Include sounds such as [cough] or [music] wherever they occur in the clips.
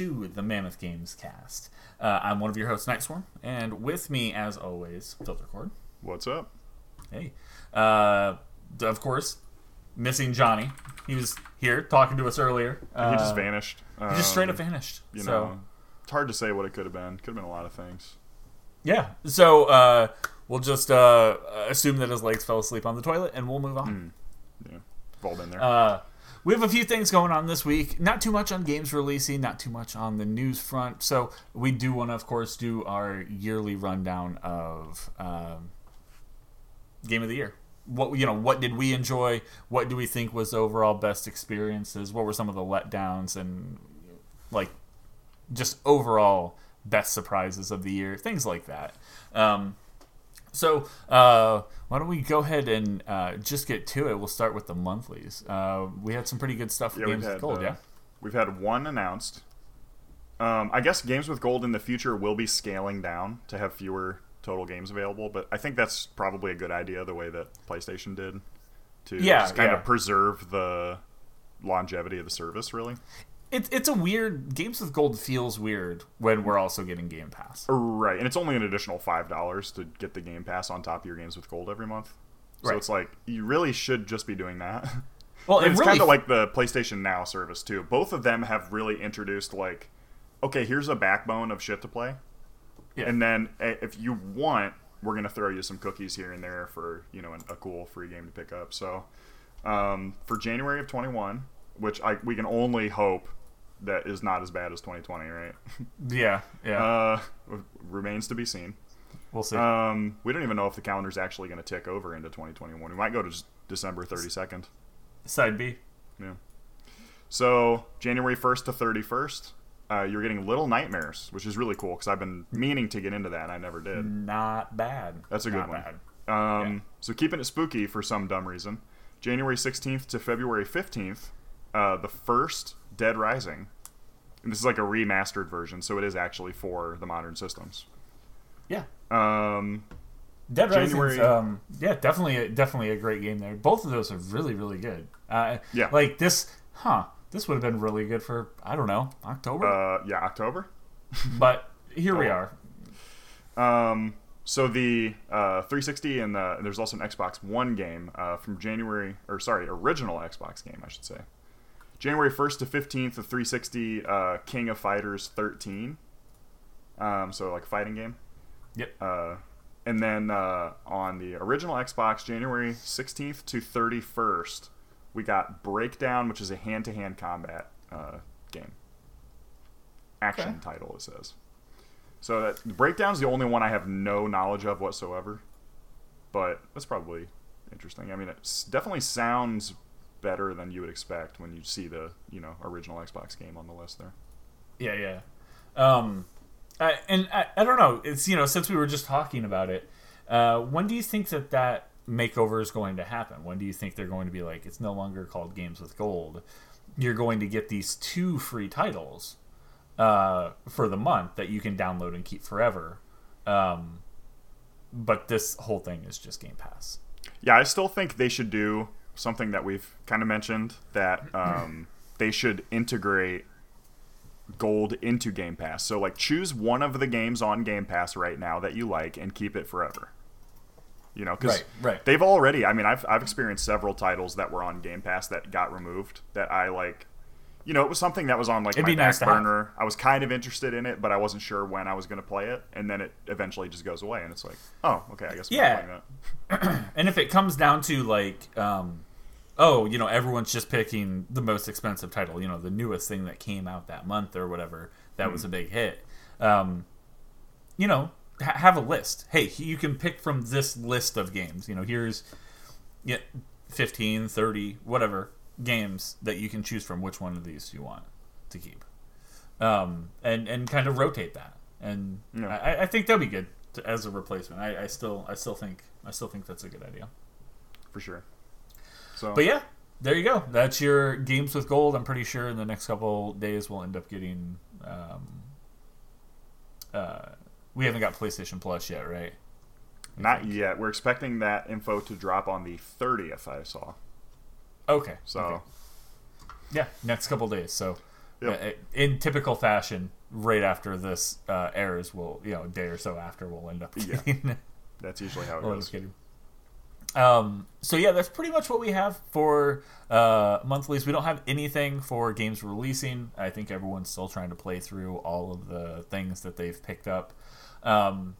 to the Mammoth Games cast. Uh, I'm one of your hosts, Nightswarm, and with me, as always, Filtercord. What's up? Hey. Uh, of course, missing Johnny. He was here talking to us earlier. he just Uh, vanished. He just straight Um, up vanished. You so, know, it's hard to say what it could have been. Could have been a lot of things. yeah. So, uh, we'll just uh, assume that his legs fell asleep on the toilet, and we'll move on. Yeah, we've all been there. Uh, we have a few things going on this week. Not too much on games releasing, not too much on the news front. So we do want to, of course, do our yearly rundown of um, game of the year. What you know, what did we enjoy? What do we think was overall best experiences? What were some of the letdowns and like just overall best surprises of the year? Things like that. Um, so uh, why don't we go ahead and uh, just get to it? We'll start with the monthlies. Uh, we had some pretty good stuff for yeah, Games had with Gold. uh, yeah, we've had one announced. Um, I guess games with gold in the future will be scaling down to have fewer total games available, but I think that's probably a good idea the way that PlayStation did to Yeah, just kind yeah. of preserve the longevity of the service. Really, it, it's a weird. Games with Gold feels weird when we're also getting Game Pass. right? And it's only an additional five dollars to get the Game Pass on top of your games with gold every month. So Right. it's like you really should just be doing that. [laughs] Well, it it's really kind of like the PlayStation Now service too. Both of them have really introduced like, okay, here's a backbone of shit to play, Yeah. and then eh, if you want, we're gonna throw you some cookies here and there for you know a cool free game to pick up. So um, for January of 21, which I we can only hope that is not as bad as 2020, right? [laughs] yeah, yeah. uh, remains to be seen. we'll see. Um, we don't even know if the calendar's actually going to tick over into 2021. We might go to December 32nd. Side B. Yeah. So January 1st to 31st, uh, you're getting Little Nightmares, which is really cool because I've been meaning to get into that and I never did. Not bad. That's a good Not one. bad. Um, Yeah. So keeping it spooky for some dumb reason. January 16th to February 15th, uh, the first Dead Rising. And this is like a remastered version, so it is actually for the modern systems. Yeah. Um, Dead Rising's, um, yeah, definitely, definitely a great game there. Both of those are really, really good. Uh, Yeah. like this, huh? This would have been really good for I don't know October, uh, yeah, October. [laughs] but here we oh. are. Um, so the uh, 360 and the, there's also an Xbox One game uh, from January, or sorry, original Xbox game, I should say. January 1st to 15th, of 360 uh, King of Fighters 13. Um, so like fighting game. Yep. Uh, and then uh, on the original Xbox, January 16th to 31st, we got Breakdown, which is a hand-to-hand combat uh, game. Action Okay. title, it says. So that Breakdown's the only one I have no knowledge of whatsoever, but that's probably interesting. I mean, it definitely sounds better than you would expect when you see the you know original Xbox game on the list there. Yeah, yeah. Um, I, and I, I don't know. It's you know since we were just talking about it, uh, when do you think that that makeover is going to happen? When do you think they're going to be like it's no longer called Games with Gold? You're going to get these two free titles uh, for the month that you can download and keep forever. Um, but this whole thing is just Game Pass. Yeah, I still think they should do something that we've kind of mentioned that um, they should integrate gold into Game Pass. So like choose one of the games on Game Pass right now that you like and keep it forever. You know, because Right, right. they've already. I mean, I've I've experienced several titles that were on Game Pass that got removed that I like. You know, it was something that was on like It'd my nice burner. I was kind of interested in it, but I wasn't sure when I was going to play it, and then it eventually just goes away, and it's like, oh, okay, I guess Yeah. playing that. [clears throat] And if it comes down to like, um, oh, you know, everyone's just picking the most expensive title, you know, the newest thing that came out that month or whatever, that was a big hit. Um, you know, ha- have a list. Hey, you can pick from this list of games. You know, here's yeah, 15, 30, whatever games that you can choose from which one of these you want to keep. Um, and, and kind of rotate that. And. I, I think that'd be good to, as a replacement. I, I still I still think I still think that's a good idea. for sure. So, But yeah, there you go. That's your games with gold. I'm pretty sure in the next couple days we'll end up getting. Um, uh, we haven't got PlayStation Plus yet, right? I not think. yet. We're expecting that info to drop on the 30th. I saw. Okay. So okay. yeah, next couple days. So Yep. Uh, In typical fashion, right after this uh, airs, we'll you know a day or so after we'll end up Yeah. getting. That's usually how it [laughs] Well, goes. just kidding. Um, so yeah, that's pretty much what we have for uh, monthlies. We don't have anything for games releasing. I think everyone's still trying to play through all of the things that they've picked up, um,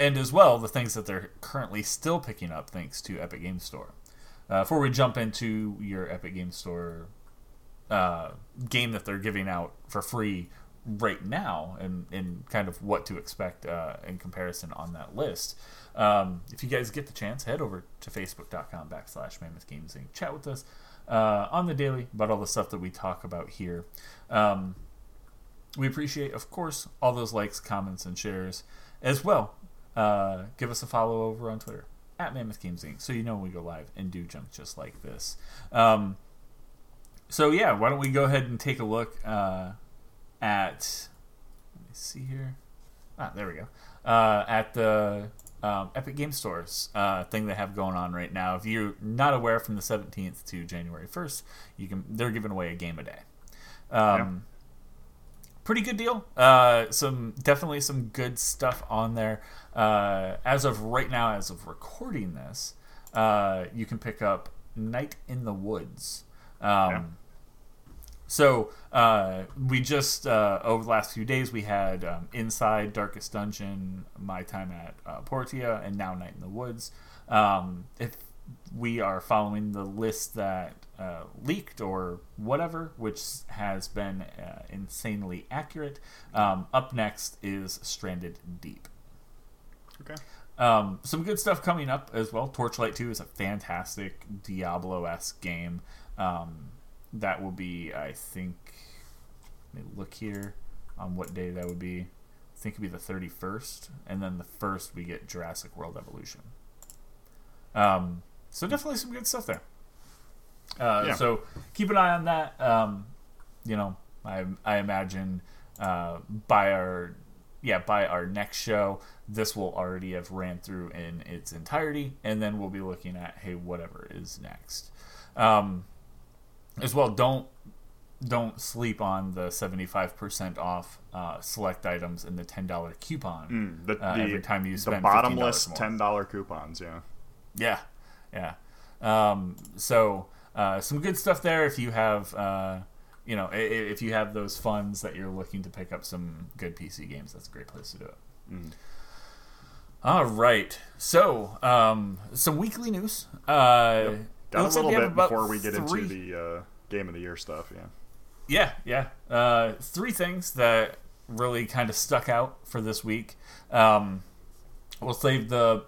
and as well the things that they're currently still picking up thanks to Epic Game Store. Uh, before we jump into your Epic Game Store uh, game that they're giving out for free right now and, and kind of what to expect uh, in comparison on that list. Um, if you guys get the chance, head over to facebook.com backslash mammoth games and chat with us uh, on the daily about all the stuff that we talk about here. Um, we appreciate, of course, all those likes, comments, and shares as well. Uh, give us a follow over on Twitter at Mammoth Games Inc. so you know when we go live and do junk just like this. Um, so yeah, why don't we go ahead and take a look uh, at? Let me see here. Ah, there we go. Uh, at the um, Epic Game Stores uh, thing they have going on right now. If you're not aware, from the 17th to January 1st, you can they're giving away a game a day. Um, Pretty good deal. Uh, some definitely some good stuff on there. Uh, as of right now, as of recording this, uh, you can pick up Night in the Woods. Um, Yeah. So uh, we just uh, over the last few days we had um, Inside Darkest Dungeon, My Time at uh, Portia, and now Night in the Woods. Um, if we are following the list that uh, leaked or whatever, which has been uh, insanely accurate, um, up next is Stranded Deep. Okay. Um, some good stuff coming up as well. Torchlight 2 is a fantastic Diablo esque game. Um, that will be, I think, let me look here on what day that would be. I think it'd be the 31st. And then the first, we get Jurassic World Evolution. Um, so definitely some good stuff there. Uh, Yeah. So keep an eye on that. Um, you know, I, I imagine uh, by our yeah by our next show, this will already have ran through in its entirety, and then we'll be looking at hey whatever is next. Um, as well, don't don't sleep on the seventy five percent off uh, select items and the ten dollar coupon. Mm, the, Uh, the, every time you spend the bottomless $15 more. ten dollar coupons. Yeah. Yeah, yeah. Um, so uh, some good stuff there. If you have, uh, you know, if you have those funds that you're looking to pick up some good PC games, that's a great place to do it. Mm. All right. So um, some weekly news. Uh, Got a little bit before we get three- into the uh, game of the year stuff. Yeah. Yeah, yeah. Uh, three things that really kind of stuck out for this week. Um, we'll save the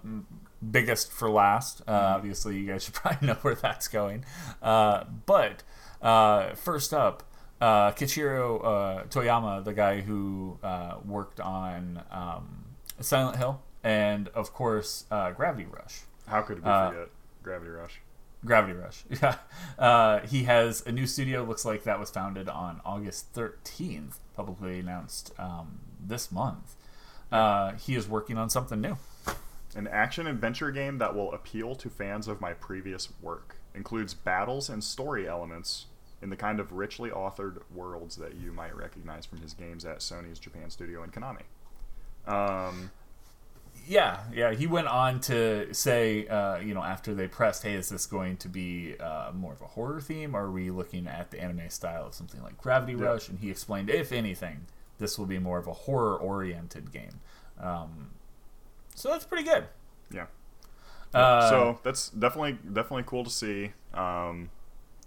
biggest for last. Uh, obviously, you guys [laughs] should probably know where that's going. Uh, but uh, first up, uh, Keiichiro uh, Toyama, the guy who uh, worked on um, Silent Hill and, of course, uh, Gravity Rush. How could we forget Gravity Rush? Gravity Rush. [laughs] Yeah. Uh, he has a new studio. Looks like that was founded on August 13th, publicly announced um, this month. Uh, he is working on something new. An action adventure game that will appeal to fans of my previous work. Includes battles and story elements in the kind of richly authored worlds that you might recognize from his games at Sony's Japan studio and Konami. Um, Yeah, yeah. He went on to say, uh, you know, after they pressed, hey, is this going to be uh, more of a horror theme? Or are we looking at the anime style of something like Gravity Yeah. Rush? And he explained, if anything, this will be more of a horror oriented game. Um, so that's pretty good. yeah. Uh, so that's definitely definitely cool to see. Um,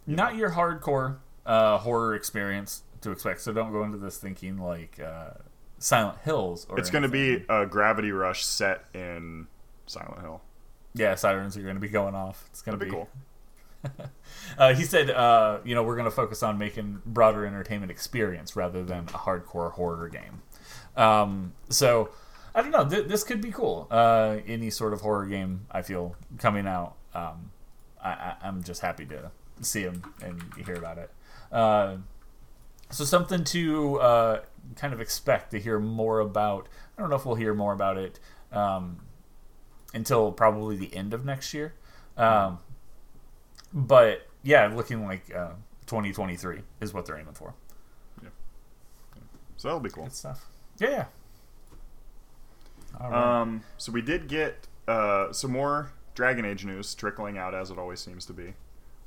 not your hardcore uh, horror experience to expect. So don't go into this thinking like uh, Silent Hills. Or it's going to be a Gravity Rush set in Silent Hill. yeah, sirens are going to be going off. It's going to be, be cool. [laughs] Uh, he said, uh, you know, we're going to focus on making broader entertainment experience rather than a hardcore horror game. Um, so I don't know. Th- this could be cool. Uh, any sort of horror game I feel coming out. Um, I- I- I'm just happy to see him and hear about it. Uh, so something to uh, kind of expect to hear more about. I don't know if we'll hear more about it um, until probably the end of next year. Um, but yeah, looking like uh, 2023 is what they're aiming for. Yeah. So that'll be cool. Good stuff. Yeah. right. Um, so we did get uh, some more Dragon Age news trickling out as it always seems to be.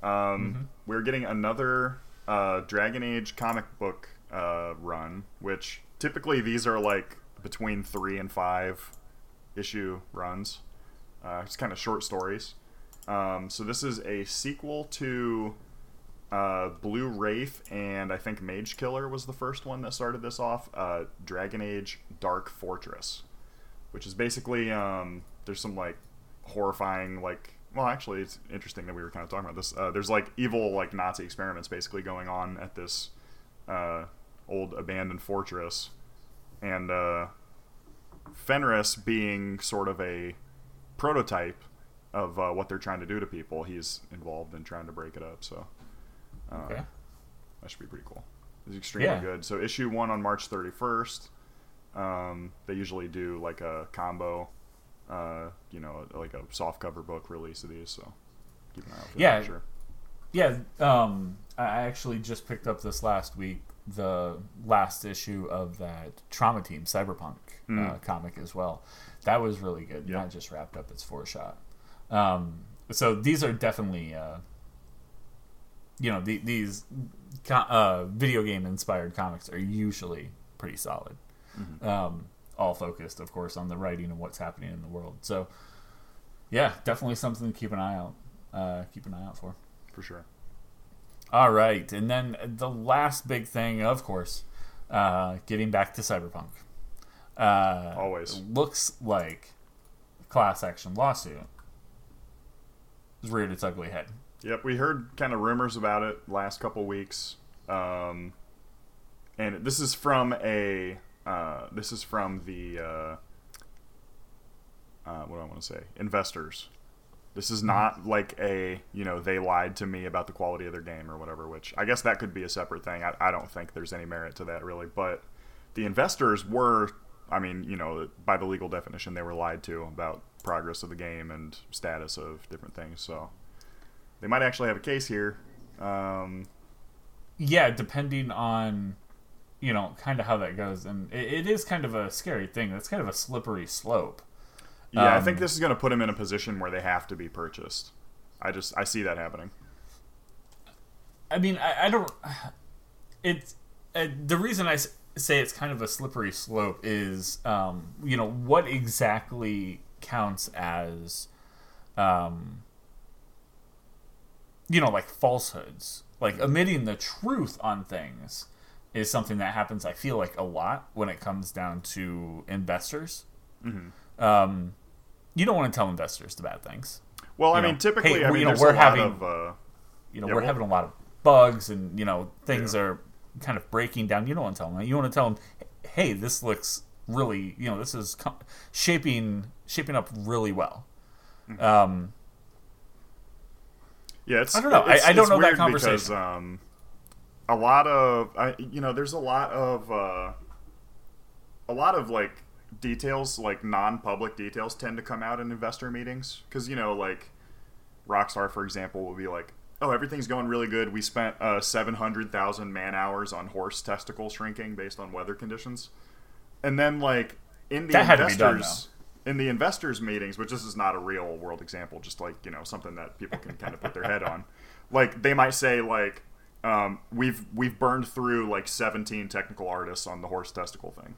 Um, We're getting another uh, Dragon Age comic book uh, run, which typically these are like between three and five issue runs. Uh, it's kind of short stories. Um, so this is a sequel to uh, Blue Wraith, and I think Mage Killer was the first one that started this off. Uh, Dragon Age Dark Fortress, which is basically um, there's some like horrifying like well actually it's interesting that we were kind of talking about this. Uh, there's like evil like Nazi experiments basically going on at this uh, old abandoned fortress, and uh, Fenris being sort of a prototype of uh, what they're trying to do to people. He's involved in trying to break it up. So uh, okay. that should be pretty cool. It's extremely Yeah. good. So issue one on March 31st. Um, they usually do like a combo, uh, you know, like a soft cover book release of these. So keep an eye out for Yeah. that. Sure. Yeah, um, I I actually just picked up this last week the last issue of that Trauma Team Cyberpunk uh, comic as well. That was really good. Yeah. That just wrapped up its four shot. Um, so these are definitely, uh, you know, the, these co- uh, video game inspired comics are usually pretty solid. Um, all focused, of course, on the writing and what's happening in the world. So, yeah, definitely something to keep an eye out. Uh, keep an eye out for. For sure. All right, and then the last big thing, of course, uh, getting back to Cyberpunk. Uh, Always. looks like class action lawsuit has reared its ugly head. Yep, we heard kind of rumors about it last couple weeks, um, and this is from a uh, this is from the uh, uh, what do I want to say investors. This is not like a you know they lied to me about the quality of their game or whatever. Which I guess that could be a separate thing. I, I don't think there's any merit to that really, but the investors were. I mean, you know, by the legal definition, they were lied to about progress of the game and status of different things. So they might actually have a case here. Um, Yeah, depending on you know kind of how that goes, and it, it is kind of a scary thing. That's kind of a slippery slope. Yeah, I Um, think this is going to put them in a position where they have to be purchased. I just I see that happening. I mean, I, I don't. It's uh, the reason I say it's kind of a slippery slope is, um, you know, what exactly counts as, um, you know, like falsehoods, like omitting the truth on things is something that happens. I feel like a lot when it comes down to investors. Um, you don't want to tell investors the bad things. Well, I you mean, typically, hey, I mean, you know, we're having- of uh, you know Yeah, we're well- having a lot of bugs and you know things Yeah. are kind of breaking down you don't want to tell them that. you want to tell them hey this looks really you know this is shaping shaping up really well Mm-hmm. um Yeah, it's I don't know. I- It's, I don't know that conversation. because um, a lot of I, you know, there's a lot of uh, a lot of like details, like non-public details, tend to come out in investor meetings because you know, like Rockstar, for example, will be like, "Oh, everything's going really good. We spent uh, seven hundred thousand man hours on horse testicle shrinking based on weather conditions," and then like in the That had to be done, investors in the investors meetings, which this is not a real world example, just like you know something that people can kind of put their head on. Like they might say like um, we've we've burned through like 17 technical artists on the horse testicle thing.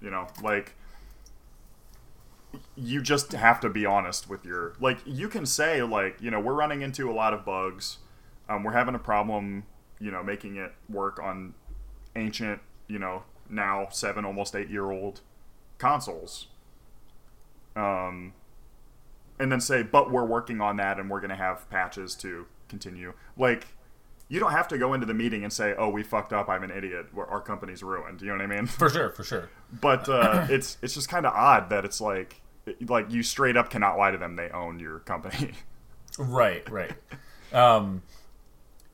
You know, like you just have to be honest with your like you can say like you know we're running into a lot of bugs. Um, we're having a problem you know making it work on ancient you know now seven almost eight year old consoles. Um, and then say but we're working on that and we're going to have patches to continue. Like you don't have to go into the meeting and say oh we fucked up. I'm an idiot. Our company's ruined. You know what i mean? For sure for sure. But uh, it's it's just kind of odd that it's like like you straight up cannot lie to them. They own your company. [laughs] Right right. Um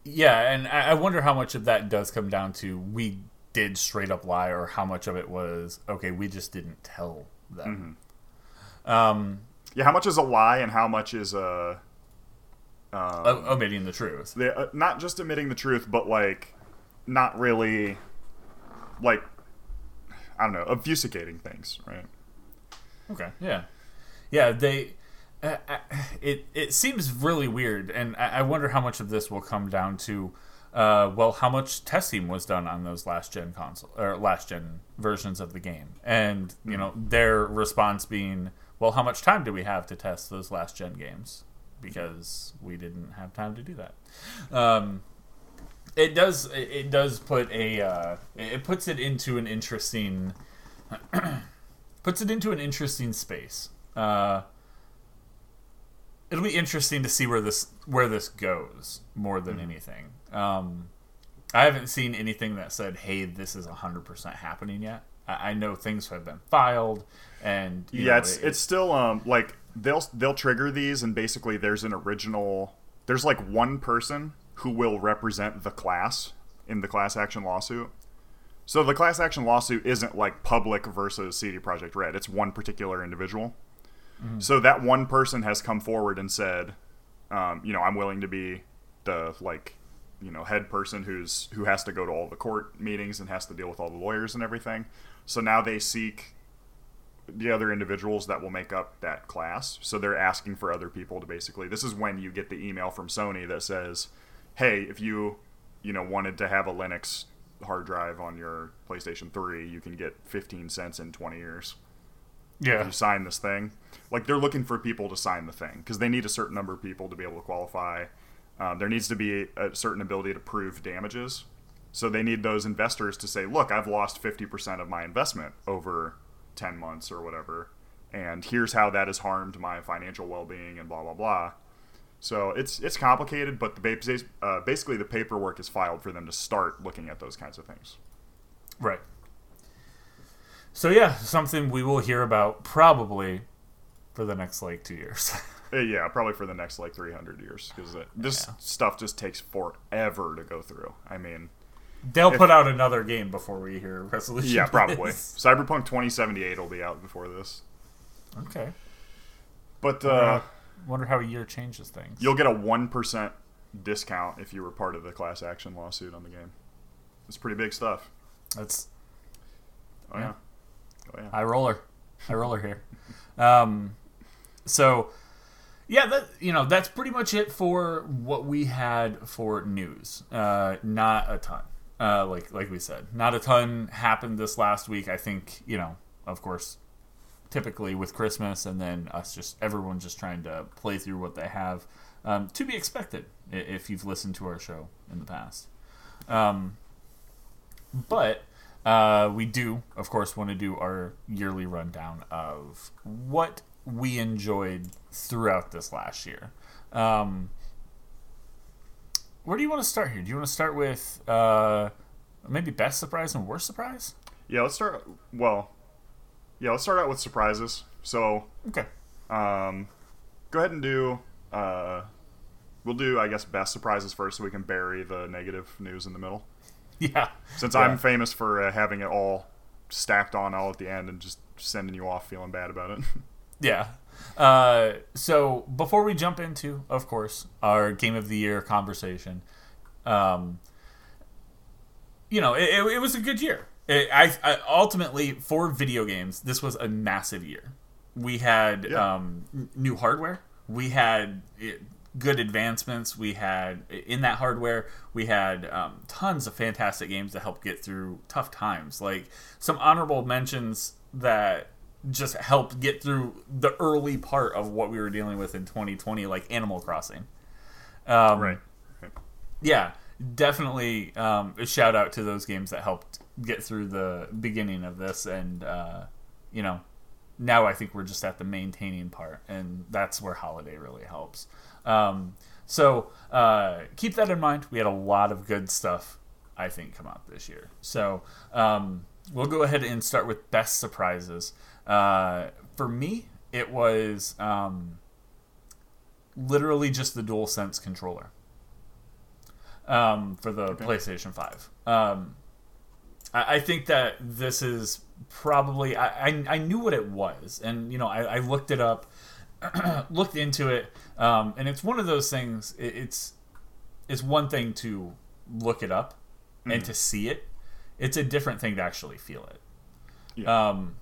yeah and I, I wonder how much of that does come down to we did straight up lie or how much of it was okay we just didn't tell them. Um yeah how much is a lie and how much is uh um, o- omitting the truth. they, uh, not just admitting the truth but like not really like I don't know, obfuscating things, right? Okay. Yeah. Yeah. They. Uh, uh, it it seems really weird, and I, I wonder how much of this will come down to. Uh, well, how much testing was done on those last gen console or last gen versions of the game, and you know their response being, well, how much time do we have to test those last gen games? Because we didn't have time to do that. Um, it does it does put a uh, it puts it into an interesting [clears throat] puts it into an interesting space. Uh, it'll be interesting to see where this where this goes more than mm-hmm. anything. Um, I haven't seen anything that said, "Hey, this is hundred percent happening yet." I, I, know things have been filed, and yeah, know, it's it, it's still um like they'll they'll trigger these, and basically there's an original. There's like one person who will represent the class in the class action lawsuit. So the class action lawsuit isn't like public versus CD Projekt Red. It's one particular individual. Mm-hmm. So that one person has come forward and said, um, you know, I'm willing to be the like, you know, head person who's who has to go to all the court meetings and has to deal with all the lawyers and everything. So now they seek the other individuals that will make up that class. So they're asking for other people to basically. This is when you get the email from Sony that says, "Hey, if you, you know, wanted to have a Linux hard drive on your PlayStation 3, you can get 15 cents in 20 years." Yeah. you sign this thing. Like they're looking for people to sign the thing because they need a certain number of people to be able to qualify. Um, there needs to be a certain ability to prove damages. So they need those investors to say, look, I've lost 50% of my investment over 10 months or whatever. And here's how that has harmed my financial well being and blah, blah, blah. So it's it's complicated, but the uh, basically the paperwork is filed for them to start looking at those kinds of things. Right. So yeah, something we will hear about probably for the next like two years. [laughs] Uh, yeah, probably for the next like 300 years because this yeah. stuff just takes forever to go through. I mean, they'll if, put out another game before we hear resolution. Yeah, [laughs] probably. Cyberpunk 2078 will be out before this. Okay. But uh, wonder how a year changes things. You'll get a one percent discount if you were part of the class action lawsuit on the game. It's pretty big stuff. That's. Oh yeah. yeah. Oh, yeah. High roller, high roller here. [laughs] Um, so yeah, that you know that's pretty much it for what we had for news. Uh, not a ton. Uh, like like we said, not a ton happened this last week. I think you know, of course, typically with Christmas and then us just everyone just trying to play through what they have. Um, to be expected if you've listened to our show in the past. Um, but uh, we do, of course, want to do our yearly rundown of what we enjoyed throughout this last year. Um, where do you want to start here? Do you want to start with uh, maybe best surprise and worst surprise? Yeah, let's start. Well, yeah, let's start out with surprises. So, okay. Um, go ahead and do. Uh, we'll do, I guess, best surprises first, so we can bury the negative news in the middle. [laughs] Yeah. Since yeah. I'm famous for uh, having it all stacked on all at the end and just sending you off feeling bad about it. [laughs] yeah. Uh, so before we jump into, of course, our game of the year conversation, um, you know, it, it, it was a good year. It, I, I, ultimately for video games, this was a massive year. We had yeah. um, new hardware. We had good advancements. We had in that hardware, we had um, tons of fantastic games to help get through tough times. Like some honorable mentions that just helped get through the early part of what we were dealing with in 2020, like Animal Crossing. Um, right. right. Yeah, definitely um, a shout out to those games that helped get through the beginning of this, and uh, you know, now I think we're just at the maintaining part, and that's where Holiday really helps. Um, so uh, keep that in mind. We had a lot of good stuff, I think, come out this year. So um, we'll go ahead and start with best surprises. Uh, for me, it was um, literally just the Dual Sense controller um, for the okay. PlayStation Five. Um, I, I, think that this is probably I, I, I knew what it was, and you know I, I looked it up, [clears throat] looked into it, um, and it's one of those things. It, it's it's one thing to look it up mm. and to see it. It's a different thing to actually feel it. Yeah. Um,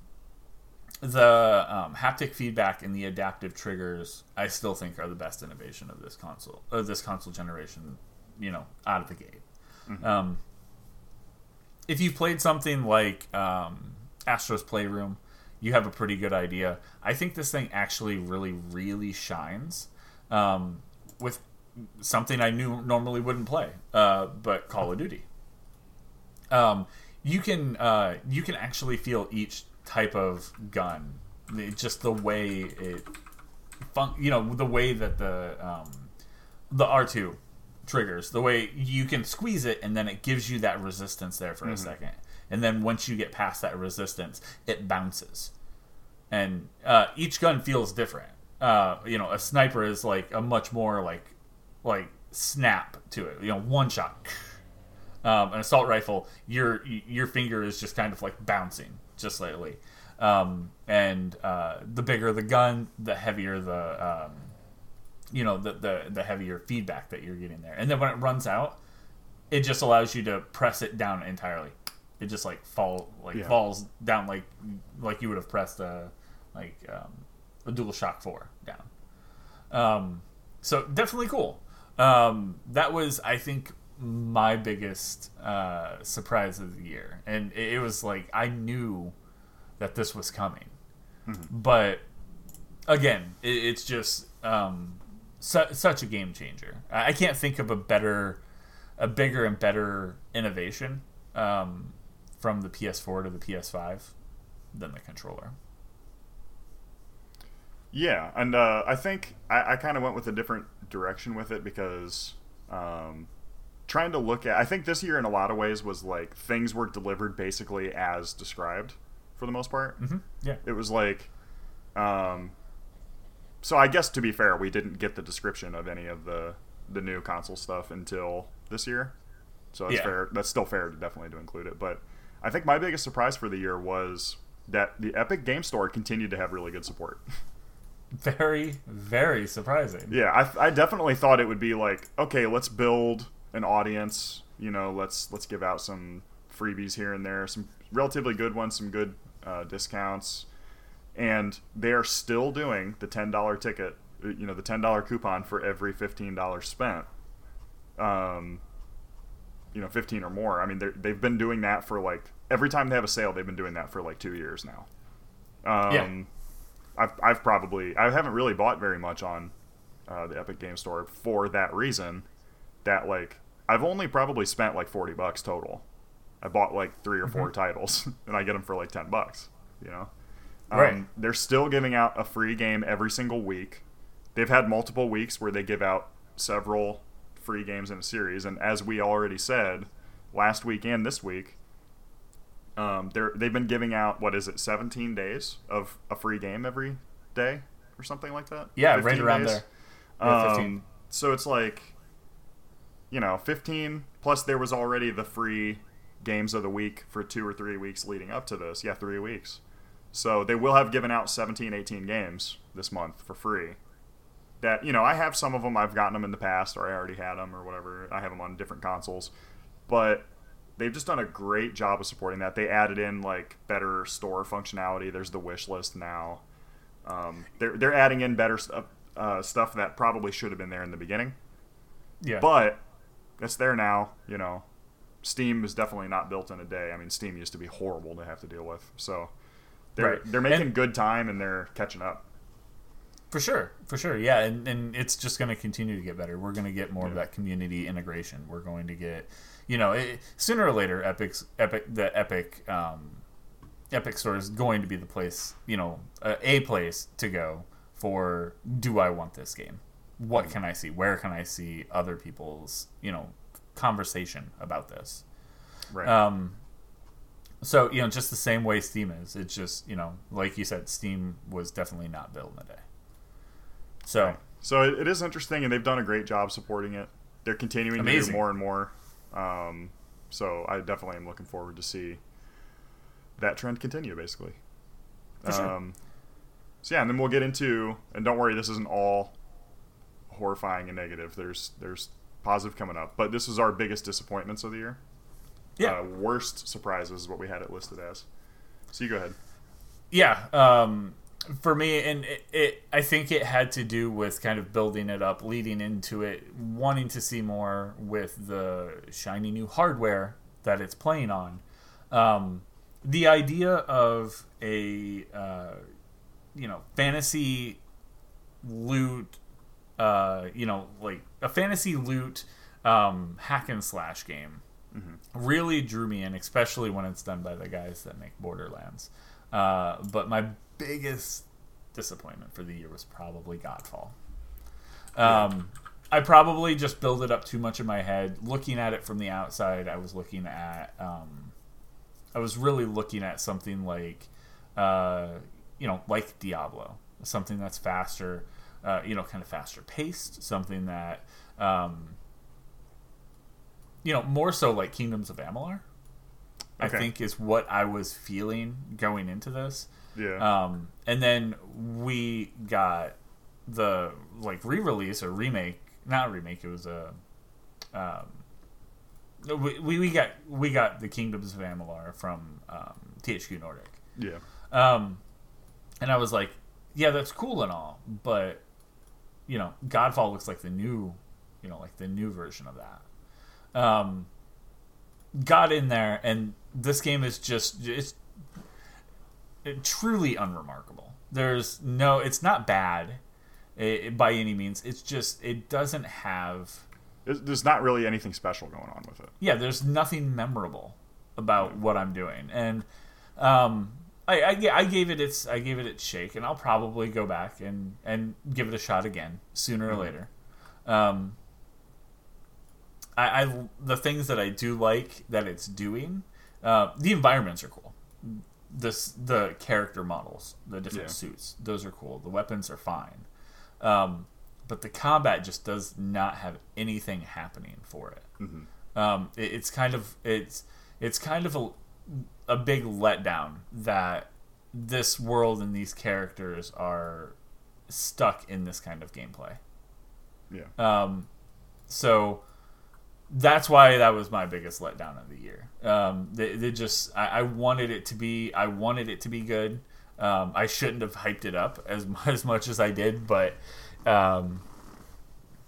the um, haptic feedback and the adaptive triggers, I still think, are the best innovation of this console, of this console generation. You know, out of the gate. Mm-hmm. Um, if you've played something like um, Astro's Playroom, you have a pretty good idea. I think this thing actually really, really shines um, with something I knew normally wouldn't play, uh, but Call of Duty. Um, you can uh, you can actually feel each type of gun, just the way it, fun- you know, the way that the um, the R two triggers, the way you can squeeze it and then it gives you that resistance there for mm-hmm. a second, and then once you get past that resistance, it bounces, and uh, each gun feels different. Uh, you know, a sniper is like a much more like like snap to it. You know, one shot. Um, an assault rifle, your your finger is just kind of like bouncing just slightly. Um, and uh, the bigger the gun, the heavier the um, you know the, the the heavier feedback that you're getting there. And then when it runs out, it just allows you to press it down entirely. It just like fall like yeah. falls down like like you would have pressed a like um, a Dual Shock Four down. Um, so definitely cool. Um, that was, I think, my biggest uh, surprise of the year, and it, it, was like I knew that this was coming, mm-hmm. but again, it, it's just um, su- such a game changer. I, can't think of a better, a bigger and better innovation um, from the PS4 to the PS5 than the controller. Yeah, and uh, I think I, I kind of went with a different direction with it because um, trying to look at. I think this year, in a lot of ways, was like things were delivered basically as described for the most part. Mm-hmm. Yeah, it was like. Um, so I guess to be fair, we didn't get the description of any of the the new console stuff until this year. So that's yeah. fair. That's still fair, to definitely to include it. But I think my biggest surprise for the year was that the Epic Game Store continued to have really good support. [laughs] very very surprising yeah I, I definitely thought it would be like okay let's build an audience you know let's let's give out some freebies here and there some relatively good ones some good uh, discounts and they're still doing the $10 ticket you know the $10 coupon for every $15 spent um you know 15 or more i mean they've been doing that for like every time they have a sale they've been doing that for like two years now um, yeah I've, I've probably I haven't really bought very much on uh, the Epic Game Store for that reason. That like I've only probably spent like forty bucks total. I bought like three or 4 mm-hmm. titles, [laughs] and I get them for like ten bucks. You know, um, right? They're still giving out a free game every single week. They've had multiple weeks where they give out several free games in a series, and as we already said last week and this week, um, they're they've been giving out what is it, 17 days of a free game every day or something like that. Yeah, right around days. there. Yeah, 15. Um, so it's like, you know, 15 plus there was already the free games of the week for two or three weeks leading up to this. Yeah, three weeks. So they will have given out 17, 18 games this month for free. That you know, I have some of them. I've gotten them in the past, or I already had them, or whatever. I have them on different consoles, but they've just done a great job of supporting that. They added in like better store functionality. There's the wish list now. Um, they're they're adding in better stuff uh, stuff that probably should have been there in the beginning. Yeah, but it's there now. You know, Steam is definitely not built in a day. I mean, Steam used to be horrible to have to deal with. So they're right. they're making and, good time and they're catching up. For sure, for sure, yeah, and, and it's just going to continue to get better. We're going to get more yeah. of that community integration. We're going to get you know, it, sooner or later, Epic's Epic the Epic um, Epic Store is going to be the place, you know, a, a place to go for. Do I want this game? What can I see? Where can I see other people's, you know, conversation about this? Right. Um, so you know, just the same way Steam is. It's just you know, like you said, Steam was definitely not built in a day. So, right. so it is interesting, and they've done a great job supporting it. They're continuing Amazing. to do more and more. Um, so I definitely am looking forward to see that trend continue, basically. Sure. Um, so yeah, and then we'll get into, and don't worry, this isn't all horrifying and negative. There's there's positive coming up, but this is our biggest disappointments of the year. Yeah, uh, worst surprises is what we had it listed as. So you go ahead. Yeah, um, for me, and it, it, I think it had to do with kind of building it up, leading into it, wanting to see more with the shiny new hardware that it's playing on. Um, the idea of a uh, you know fantasy loot, uh, you know, like a fantasy loot um, hack and slash game, really drew me in, especially when it's done by the guys that make Borderlands. Uh, but my biggest disappointment for the year was probably Godfall. Um, I probably just built it up too much in my head. Looking at it from the outside, I was looking at, um, I was really looking at something like, uh, you know, like Diablo, something that's faster, uh, you know, kind of faster paced, something that, um, you know, more so like Kingdoms of Amalur. I think is what I was feeling going into this. Yeah. Um, and then we got the like re-release or remake, not remake. It was a. Um, we, we we got we got the Kingdoms of Amalur from um, THQ Nordic, yeah. um, and I was like, yeah, that's cool and all, but you know, Godfall looks like the new, you know, like the new version of that. Um, got in there, and this game is just it's it, truly unremarkable. There's no, it's not bad eh, by any means. It's just it doesn't have There's- There's not really anything special going on with it. yeah, there's nothing memorable about what I'm doing, and um, I, I, I gave it its I gave it its shake, and I'll probably go back and and give it a shot again sooner or later. Um, I, I the things that I do like that it's doing, uh, the environments are cool. This the character models, the different Yeah. suits, those are cool. The weapons are fine. Um, but the combat just does not have anything happening for it. Um, it, it's kind of it's it's kind of a a big letdown that this world and these characters are stuck in this kind of gameplay. Yeah. Um, so that's why that was my biggest letdown of the year. Um, they, they just I, I wanted it to be I wanted it to be good. Um, I shouldn't have hyped it up as [laughs] as much as I did, but um,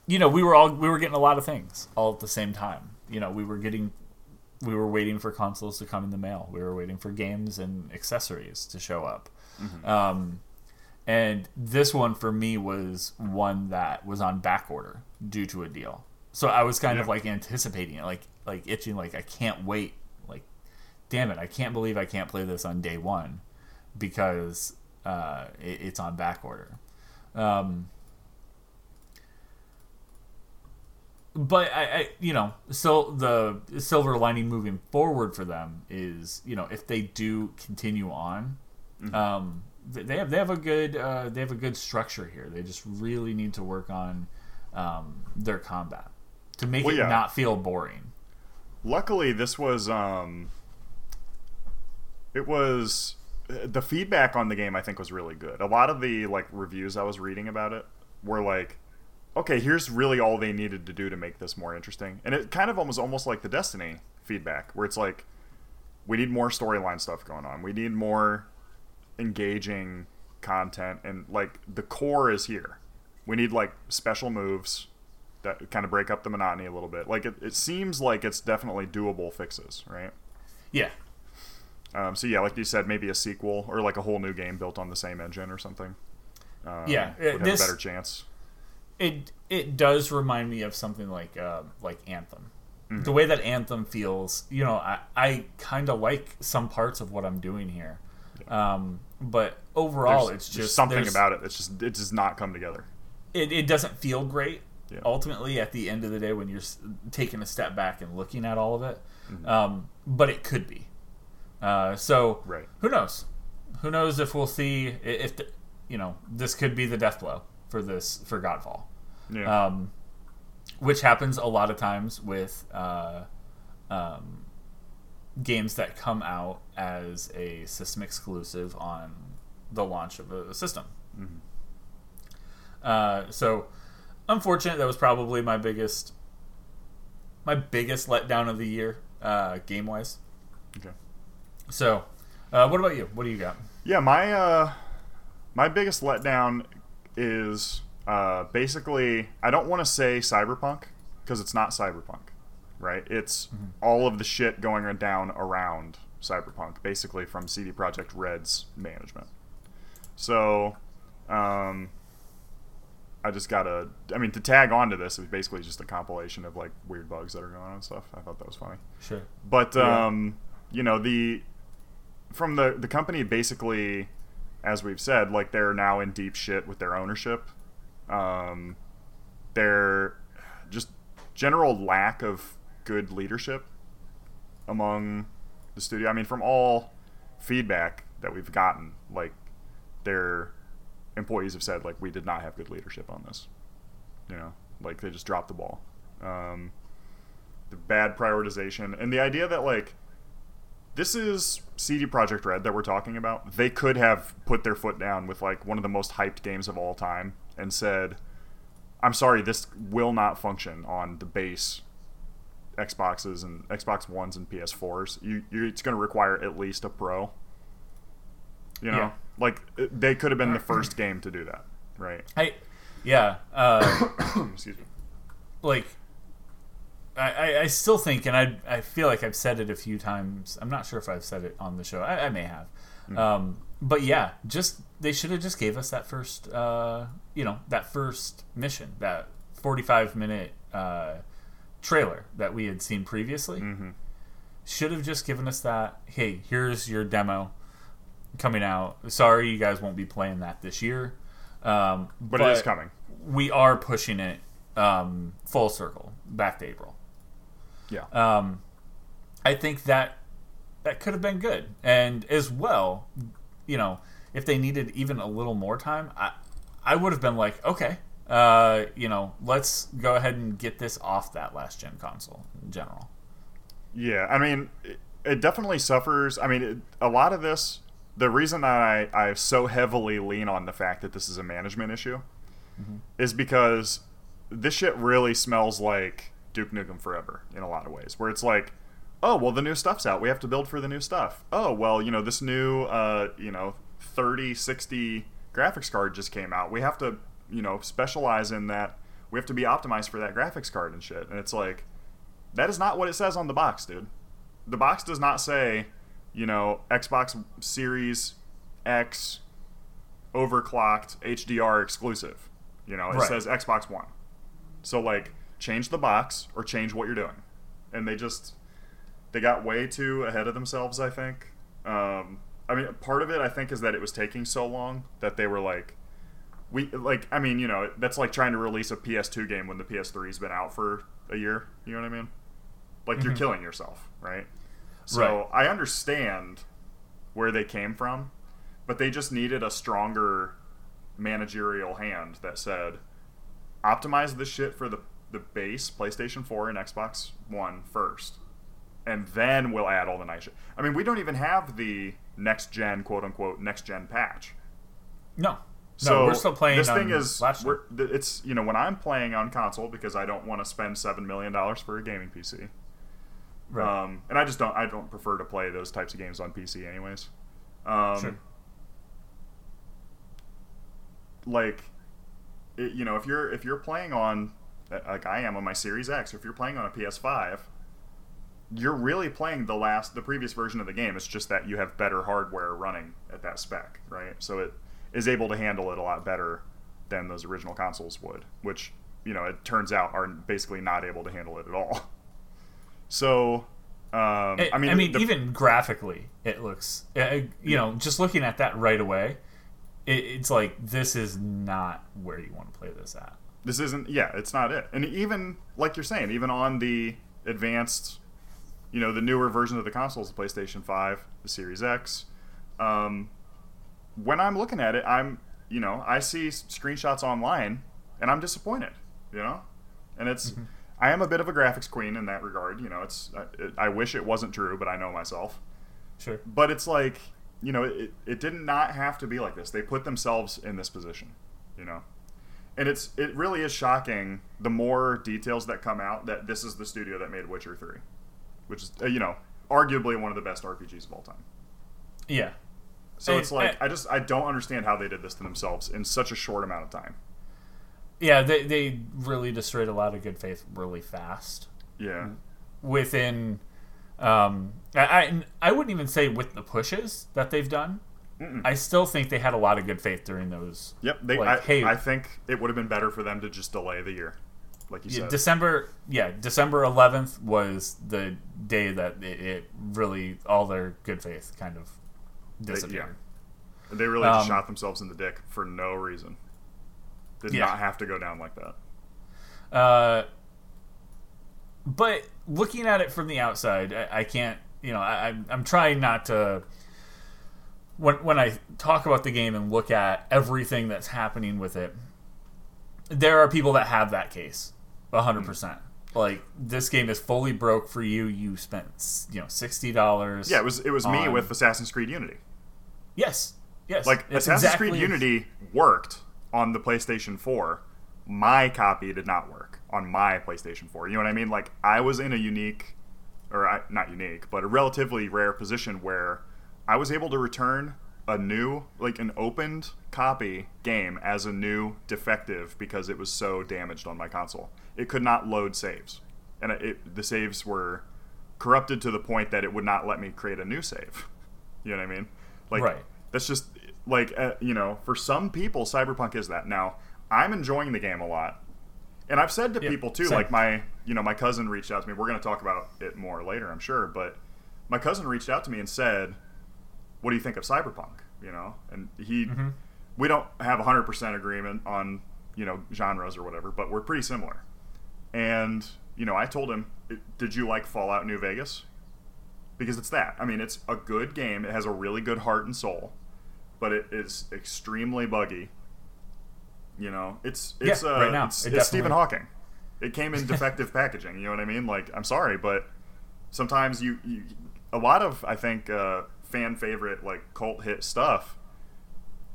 you know we were all we were getting a lot of things all at the same time. You know we were getting we were waiting for consoles to come in the mail. We were waiting for games and accessories to show up. Um, and this one for me was one that was on back order due to a deal. So I was kind of like anticipating it, like like itching, like I can't wait. Like, damn it, I can't believe I can't play this on day one because uh, it, it's on back order. Um, but I, I, you know, so the silver lining moving forward for them is, you know, if they do continue on, um, they have they have a good uh, they have a good structure here. They just really need to work on um, their combat to make Well, it yeah. not feel boring. Luckily, this was um, it was the feedback on the game. I think was really good. A lot of the like reviews I was reading about it were like, okay, here's really all they needed to do to make this more interesting, and it kind of almost almost like the Destiny feedback, where it's like, we need more storyline stuff going on. We need more engaging content, and like the core is here. We need like special moves that kind of break up the monotony a little bit. Like it, it seems like it's definitely doable fixes, right? Yeah, Um, so yeah, like you said, maybe a sequel or like a whole new game built on the same engine or something. Um, Yeah, uh, would have this- a better chance. it it does remind me of something like uh, like Anthem. The way that Anthem feels, you know, I, I kind of like some parts of what I'm doing here, um, but overall, There's- it's just something about it. It's just it does not come together. it, it doesn't feel great Yeah. ultimately at the end of the day when you're taking a step back and looking at all of it Mm-hmm. um, but it could be uh, so Right. who knows who knows if we'll see if the, you know this could be the death blow for this for godfall Yeah. um, which happens a lot of times with uh, um, games that come out as a system exclusive on the launch of a, system. Uh, so, unfortunate. That was probably my biggest, my biggest letdown of the year, uh, game wise. okay. So, Uh, what about you? What do you got? Yeah, my uh, my biggest letdown is uh, basically I don't want to say cyberpunk because it's not cyberpunk, right? It's mm-hmm. all of the shit going down around cyberpunk, basically from CD Projekt Red's management. So, um, I just got a. I mean, to tag onto this, it was basically just a compilation of like weird bugs that are going on and stuff. I thought that was funny. Sure. But um, you know the from the the company basically, as we've said, like they're now in deep shit with their ownership. Um, their just general lack of good leadership among the studio. I mean, from all feedback that we've gotten, like their employees have said, like we did not have good leadership on this. You know, like they just dropped the ball. Um, the bad prioritization and the idea that like this is CD Projekt Red that we're talking about. They could have put their foot down with like one of the most hyped games of all time and said, "I'm sorry, this will not function on the base Xboxes and Xbox Ones and PS4s. You, it's going to require at least a Pro. You know, yeah. Like they could have been the first game to do that, right? I, yeah. Uh, [coughs] Excuse me. Like, I, I still think, and I, I feel like I've said it a few times. I'm not sure if I've said it on the show. I, I may have. Mm-hmm. Um, but yeah, just they should have just gave us that first, uh, you know, that first mission, that 45 minute uh, trailer that we had seen previously. Mm-hmm. Should have just given us that. Hey, here's your demo coming out. Sorry, you guys won't be playing that this year, um, but, but, it is coming. We are pushing it um, full circle back to April. Yeah. Um, I think that that could have been good, and as well, you know, if they needed even a little more time, I I would have been like, okay, uh, you know, let's go ahead and get this off that last gen console in general. Yeah, I mean, it, it definitely suffers. I mean, it, a lot of this, the reason I, I so heavily lean on the fact that this is a management issue mm-hmm. is because this shit really smells like Duke Nukem Forever in a lot of ways, where it's like, oh, well, the new stuff's out. We have to build for the new stuff. Oh, well, you know, this new, uh, you know, 30, 60 graphics card just came out. We have to you know specialize in that we have to be optimized for that graphics card and shit and it's like that is not what it says on the box dude the box does not say you know xbox series x overclocked hdr exclusive you know it right. says xbox one so like change the box or change what you're doing and they just they got way too ahead of themselves i think um, i mean part of it i think is that it was taking so long that they were like we like I mean, you know, that's like trying to release a PS2 game when the PS3's been out for a year. You know what I mean? Like mm-hmm. you're killing yourself, right? So right. I understand where they came from, but they just needed a stronger managerial hand that said, optimize this shit for the the base PlayStation 4 and Xbox One first, and then we'll add all the nice shit. I mean, we don't even have the next gen, quote unquote, next gen patch. No, so no, we're still playing. This thing is, it's you know when I'm playing on console because I don't want to spend seven million dollars for a gaming PC. Right. Um, and I just don't. I don't prefer to play those types of games on PC, anyways. Um, sure. Like, it, you know, if you're if you're playing on like I am on my Series X, or if you're playing on a PS5, you're really playing the last, the previous version of the game. It's just that you have better hardware running at that spec, right? So it is able to handle it a lot better than those original consoles would, which you know it turns out are basically not able to handle it at all. [laughs] So, um, it, I mean, I mean, the, even graphically, it looks uh, you know just looking at that right away, it, it's like this is not where you want to play this at. This isn't, yeah, it's not it. And even like you're saying, even on the advanced, you know, the newer version of the consoles, the PlayStation Five, the Series X. Um, when I'm looking at it, I'm you know I see screenshots online and I'm disappointed. You know, and it's mm-hmm. I am a bit of a graphics queen in that regard. You know, it's it, I wish it wasn't true, but I know myself. Sure. But it's like you know it it did not have to be like this. They put themselves in this position. You know. And it's it really is shocking the more details that come out that this is the studio that made Witcher 3, which is uh, you know arguably one of the best RPGs of all time. Yeah. So And- it's like and- I just I don't understand how they did this to themselves in such a short amount of time. Yeah, they they really destroyed a lot of good faith really fast. Yeah. Within um I I, I wouldn't even say with the pushes that they've done. I still think they had a lot of good faith during those. Yep. They Like, I, hey- I think it would have been better for them to just delay the year. Like you Yeah, said. December, yeah, December 11th was the day that it, it really all their good faith kind of disappeared. they really just um, shot themselves in the dick for no reason. Did Yeah. not have to go down like that. Uh, but looking at it from the outside, I, I can't. You know, I, I'm- trying not to. When when I talk about the game and look at everything that's happening with it, there are people that have that case, hundred percent. Like this game is fully broke for you. You spent you know sixty dollars. Yeah, it was it was me with Assassin's Creed Unity. Yes. Yes. Like Assassin's exactly- Creed Unity worked on the PlayStation 4. My copy did not work on my PlayStation 4. You know what I mean? Like I was in a unique or I, not unique, but a relatively rare position where I was able to return a new like an opened copy game as a new defective because it was so damaged on my console. It could not load saves. And it, it, the saves were corrupted to the point that it would not let me create a new save. [laughs] You know what I mean? Like Right. that's just like uh, you know, for some people, Cyberpunk is that. Now, I'm enjoying the game a lot, and I've said to Yeah, people too, same. like my you know my cousin reached out to me. We're going to talk about it more later, I'm sure, but my cousin reached out to me and said, "What do you think of Cyberpunk?" You know, and he Mm-hmm. we don't have 100% agreement on you know genres or whatever, but we're pretty similar. And you know, I told him, "Did you like Fallout New Vegas?" Because it's that. I mean, it's a good game. It has a really good heart and soul, but it is extremely buggy. You know, it's it's Yeah, uh, right now, it's, it it's Stephen Hawking. It came in [laughs] defective packaging. You know what I mean? Like, I'm sorry, but sometimes you, you a lot of I think uh, fan favorite like cult hit stuff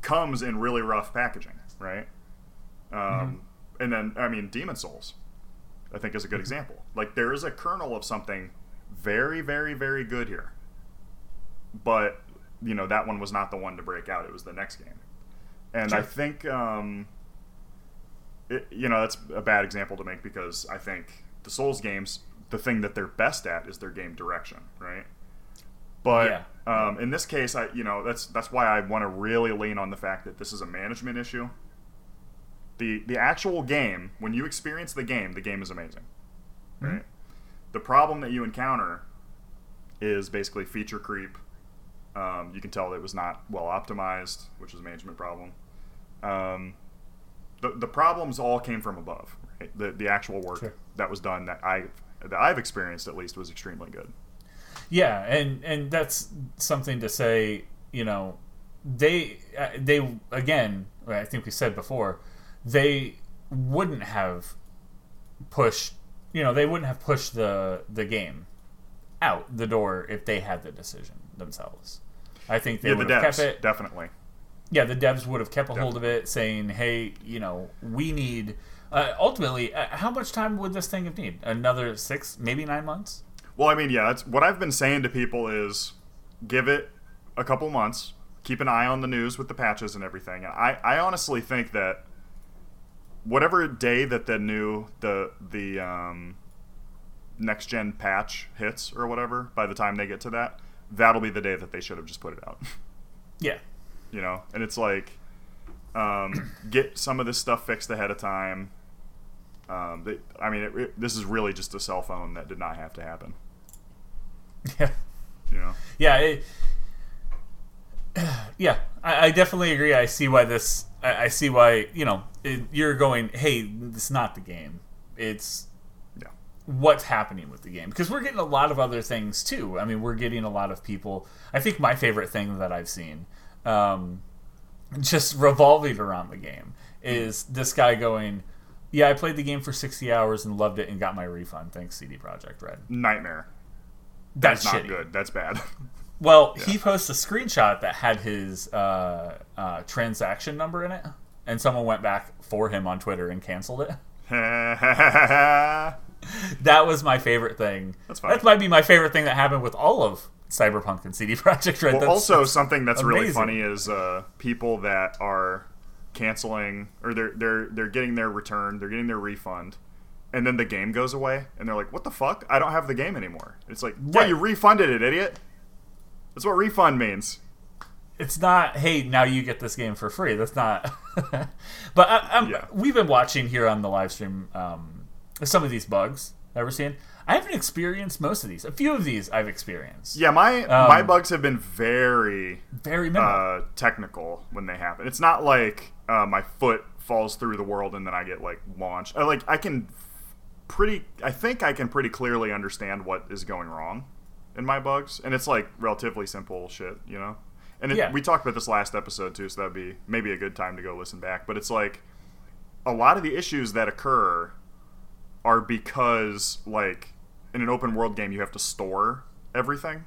comes in really rough packaging, right? Um, Mm-hmm. And then I mean, Demon's Souls, I think is a good Mm-hmm. example. Like there is a kernel of something very, very, very good here, but you know that one was not the one to break out. It was the next game, and I think um, it, you know that's a bad example to make because I think the Souls games, the thing that they're best at is their game direction, right? But Yeah. um, in this case, I you know that's that's why I want to really lean on the fact that this is a management issue. The the actual game, when you experience the game, the game is amazing, right? The problem that you encounter is basically feature creep. Um, you can tell it was not well optimized, which is a management problem. Um, the, the problems all came from above. Right? The the actual work Sure. that was done that I that I've experienced at least was extremely good. Yeah, and and that's something to say. You know, they uh, they again. I think we said before, they wouldn't have pushed. You know, they wouldn't have pushed the the game out the door if they had the decision themselves. I think they Yeah, the would have devs kept it. definitely. yeah, the devs would have kept a hold of it, saying, "Hey, you know, we need." Uh, ultimately, uh, how much time would this thing have need? Another six, maybe nine months? Well, I mean, yeah, that's what I've been saying to people is give it a couple months, keep an eye on the news with the patches and everything. And I, I honestly think that whatever day that the new the the um, next gen patch hits or whatever, by the time they get to that, that'll be the day that they should have just put it out. [laughs] Yeah, you know, and it's like um, [clears throat] get some of this stuff fixed ahead of time. Um, they, I mean, it, it, this is really just a cell phone that did not have to happen. [laughs] yeah. You know. Yeah, it, [sighs] yeah, I, I definitely agree. I see why this. I, I see why you know it, you're going. Hey, it's not the game. It's. What's happening with the game because we're getting a lot of other things too. I mean, we're getting a lot of people. I think my favorite thing that I've seen, um, just revolving around the game, is this guy going. Yeah, I played the game for 60 hours and loved it and got my refund. Thanks, CD Projekt Red. nightmare. That's, That's not shitty. good. That's bad. [laughs] Well, he posted a screenshot that had his uh, uh, transaction number in it, and someone went back for him on Twitter and canceled it. [laughs] [laughs] yeah, [laughs] That was my favorite thing. That's fine. That might be my favorite thing that happened with all of Cyberpunk and CD [laughs] Projekt Red. Well, That's- also something that's really funny is uh, people that are canceling or they're they're they're getting their return, they're getting their refund, and then the game goes away, and they're like, "What the fuck? I don't have the game anymore." It's like, yeah, Right. you refunded it, idiot. That's what refund means. it's not hey now you get this game for free that's not [laughs] but I, I'm, Yeah. we've been watching here on the live stream um, some of these bugs that we're seeing i haven't experienced most of these a few of these i've experienced Yeah, my Um, my bugs have been very very uh, technical when they happen. It's not like uh, my foot falls through the world and then I get like launched. I, like I can pretty, I think I can pretty clearly understand what is going wrong in my bugs, and it's like relatively simple shit, you know. And it, Yeah. we talked about this last episode too, so that'd be maybe a good time to go listen back. But it's like a lot of the issues that occur are because like in an open world game you have to store everything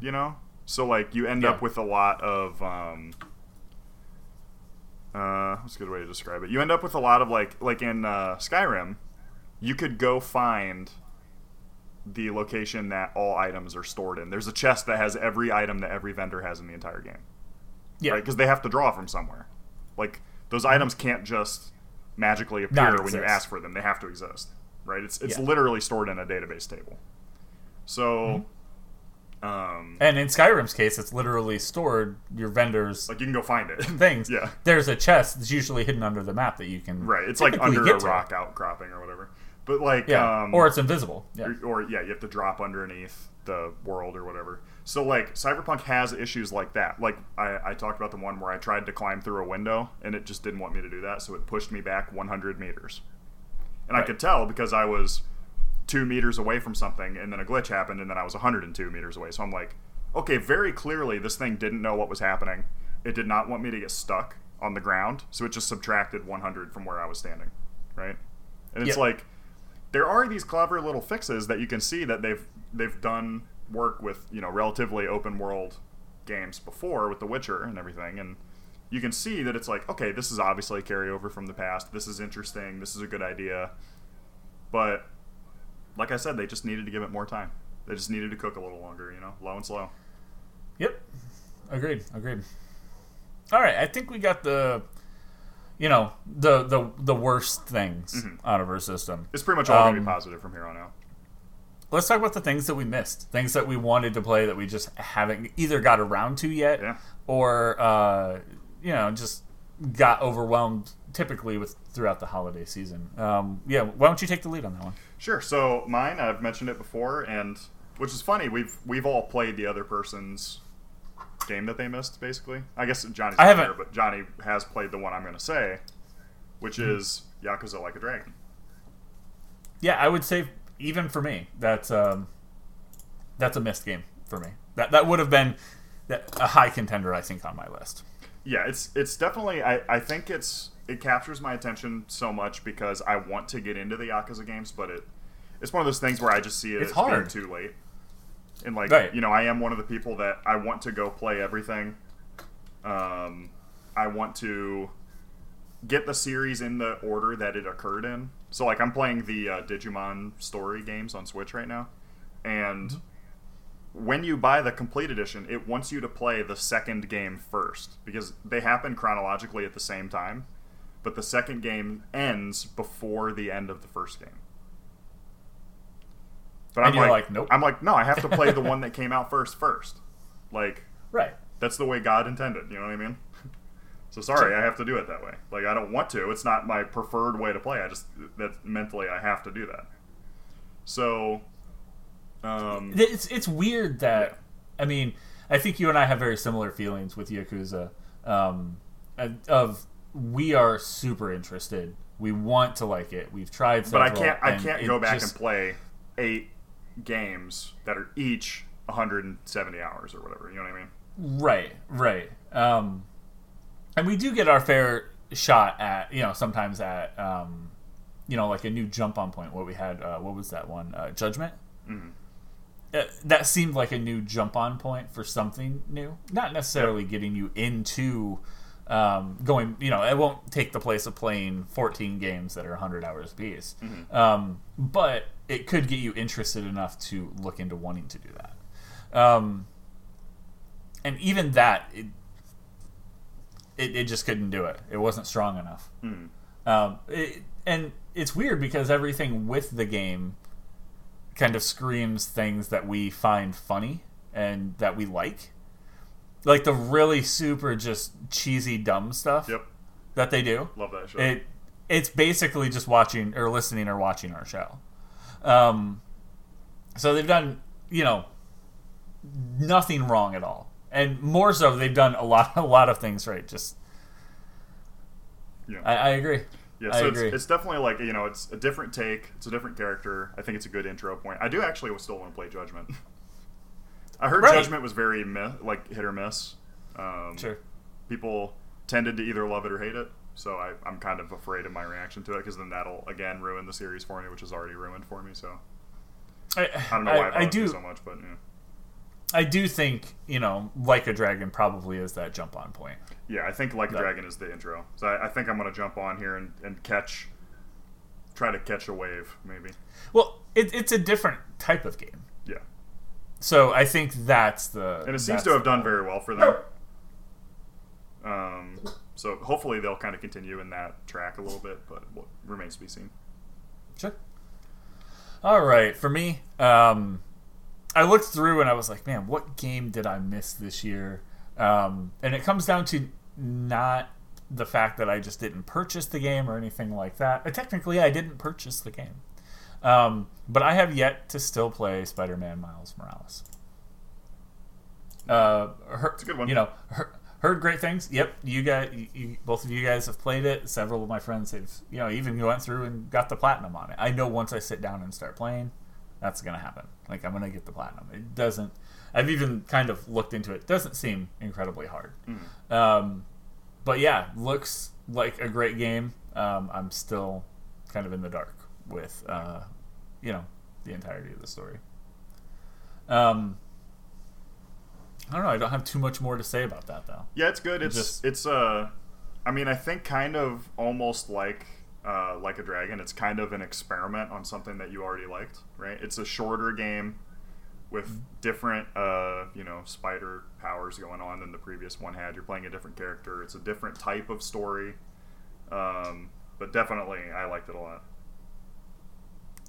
you know? So like you end Yeah. up with a lot of um uh what's a good way to describe it? You end up with a lot of like like in uh skyrim you could go find the location that all items are stored in. There's a chest that has every item that every vendor has in the entire game. Yeah. Right? Because they have to draw from somewhere. Like those items can't just magically appear when you ask for them. They have to exist right? It's it's Yeah. literally stored in a database table. So Mm-hmm. um and in skyrim's case it's literally stored your vendors like you can go find it. [laughs] things. Yeah. There's a chest that's usually hidden under the map that you can right. It's like under a rock outcropping or whatever. But like yeah. Um or it's invisible. Yeah. or, or, yeah you have to drop underneath the world or whatever so like cyberpunk has issues like that. Like I, I talked about the one where i tried to climb through a window and it just didn't want me to do that so it pushed me back 100 meters. And i could tell because i was two meters away from something and then a glitch happened and then i was 102 meters away. So i'm like okay very clearly this thing didn't know what was happening. It did not want me to get stuck on the ground so it just subtracted 100 from where i was standing right? And it's Yep. like there are these clever little fixes that you can see that they've they've done work with you know relatively open world games before with The Witcher and everything, and you can see that it's like okay, this is obviously a carryover from the past. This is interesting. This is a good idea, but like I said, they just needed to give it more time. They just needed to cook a little longer, you know, low and slow. Yep. Agreed. Agreed. All right. I think we got the, you know, the the the worst things Mm-hmm. out of our system. It's pretty much all gonna Um, be positive from here on out. Let's talk about the things that we missed, things that we wanted to play that we just haven't either got around to yet, Yeah. or uh, you know, just got overwhelmed. Typically, with throughout the holiday season. Um, yeah. Why don't you take the lead on that one? Sure. So mine, I've mentioned it before, and which is funny. We've we've all played the other person's game that they missed. Basically, I guess Johnny's I not haven't- here, but Johnny has played the one I'm going to say, which Hmm. is Yakuza Like a Dragon. Yeah, I would say even for me, that's um, that's a missed game for me. That that would have been a high contender, I think, on my list. Yeah, it's it's definitely. I I think it's it captures my attention so much because I want to get into the Yakuza games, but it it's one of those things where I just see it It's as being hard. too late. And like Right. you know, I am one of the people that I want to go play everything. Um, I want to get the series in the order that it occurred in. So like I'm playing the uh, Digimon story games on Switch right now, and when you buy the complete edition, it wants you to play the second game first because they happen chronologically at the same time, but the second game ends before the end of the first game. But And I'm like, like, nope. I'm like, no, I have to play the [laughs] one that came out first first. Like Right. that's the way God intended. You know what I mean? So sorry, I have to do it that way. Like I don't want to. It's not my preferred way to play. I just that mentally I have to do that. So, um, It's it's weird that I mean I think you and I have very similar feelings with Yakuza. Um, of we are super interested. We want to like it. We've tried, but I can't. I can't go back just- and play eight games that are each 170 hours or whatever. You know what I mean? Right, right. Um, and we do get our fair shot at, you know, sometimes at, um, you know, like a new jump on point. What we had, uh, what was that one? Uh, Judgment? Mhm. Uh, that seemed like a new jump on point for something new. Not necessarily getting you into um, going, you know, it won't take the place of playing 14 games that are 100 hours apiece. Um, but it could get you interested enough to look into wanting to do that. Um, and even that, it, it, it just couldn't do it. It wasn't strong enough. Mm. Um, it, and it's weird because everything with the game kind of screams things that we find funny and that we like. Like the really super just cheesy dumb stuff Yep. that they do. Love that show. It it's basically just watching or listening or watching our show. Um, so they've done you know nothing wrong at all, and more so they've done a lot [laughs] a lot of things right. Just yeah. I, I agree. Yeah, so it's, agree. it's definitely like you know, it's a different take. It's a different character. I think it's a good intro point. I do actually still want to play Judgment. [laughs] I heard Right. Judgment was very mi- like hit or miss. Um, Sure. People tended to either love it or hate it, so I, I'm kind of afraid of my reaction to it because then that'll again ruin the series for me, which is already ruined for me. So I, I don't know why I, I, it do. so much, but yeah. I do think you know, like a dragon probably is that jump on point. Yeah, I think Like a Dragon is the intro. So I, I think I'm gonna jump on here and, and catch, try to catch a wave, maybe. Well, it, it's a different type of game, Yeah, so I think that's the. and it seems to have done very well for them. Um, so hopefully they'll kind of continue in that track a little bit, but what remains to be seen. Sure. All right, for me, um, I looked through and I was like, man, what game did I miss this year? Um, and it comes down to not the fact that I just didn't purchase the game or anything like that. Uh, technically, I didn't purchase the game, um, but I have yet to still play Spider-Man Miles Morales. Uh, her, It's a good one. You know, her, heard great things. Yep, you guys, you, you, both of you guys have played it. Several of my friends have, you know, even went through and got the platinum on it. I know once I sit down and start playing, that's gonna happen. Like I'm gonna get the platinum. It doesn't. I've even kind of looked into it. Doesn't seem incredibly hard. Mm. Um, but yeah, looks like a great game. Um, I'm still kind of in the dark with, uh, you know, the entirety of the story. Um, I don't know. I don't have too much more to say about that though. Yeah, it's good. It's Just- it's uh, I mean, I think kind of almost like uh, like a dragon. It's kind of an experiment on something that you already liked, right? It's a shorter game with different uh, you know spider powers going on than the previous one had. You're playing a different character. It's a different type of story, um, but definitely I liked it a lot.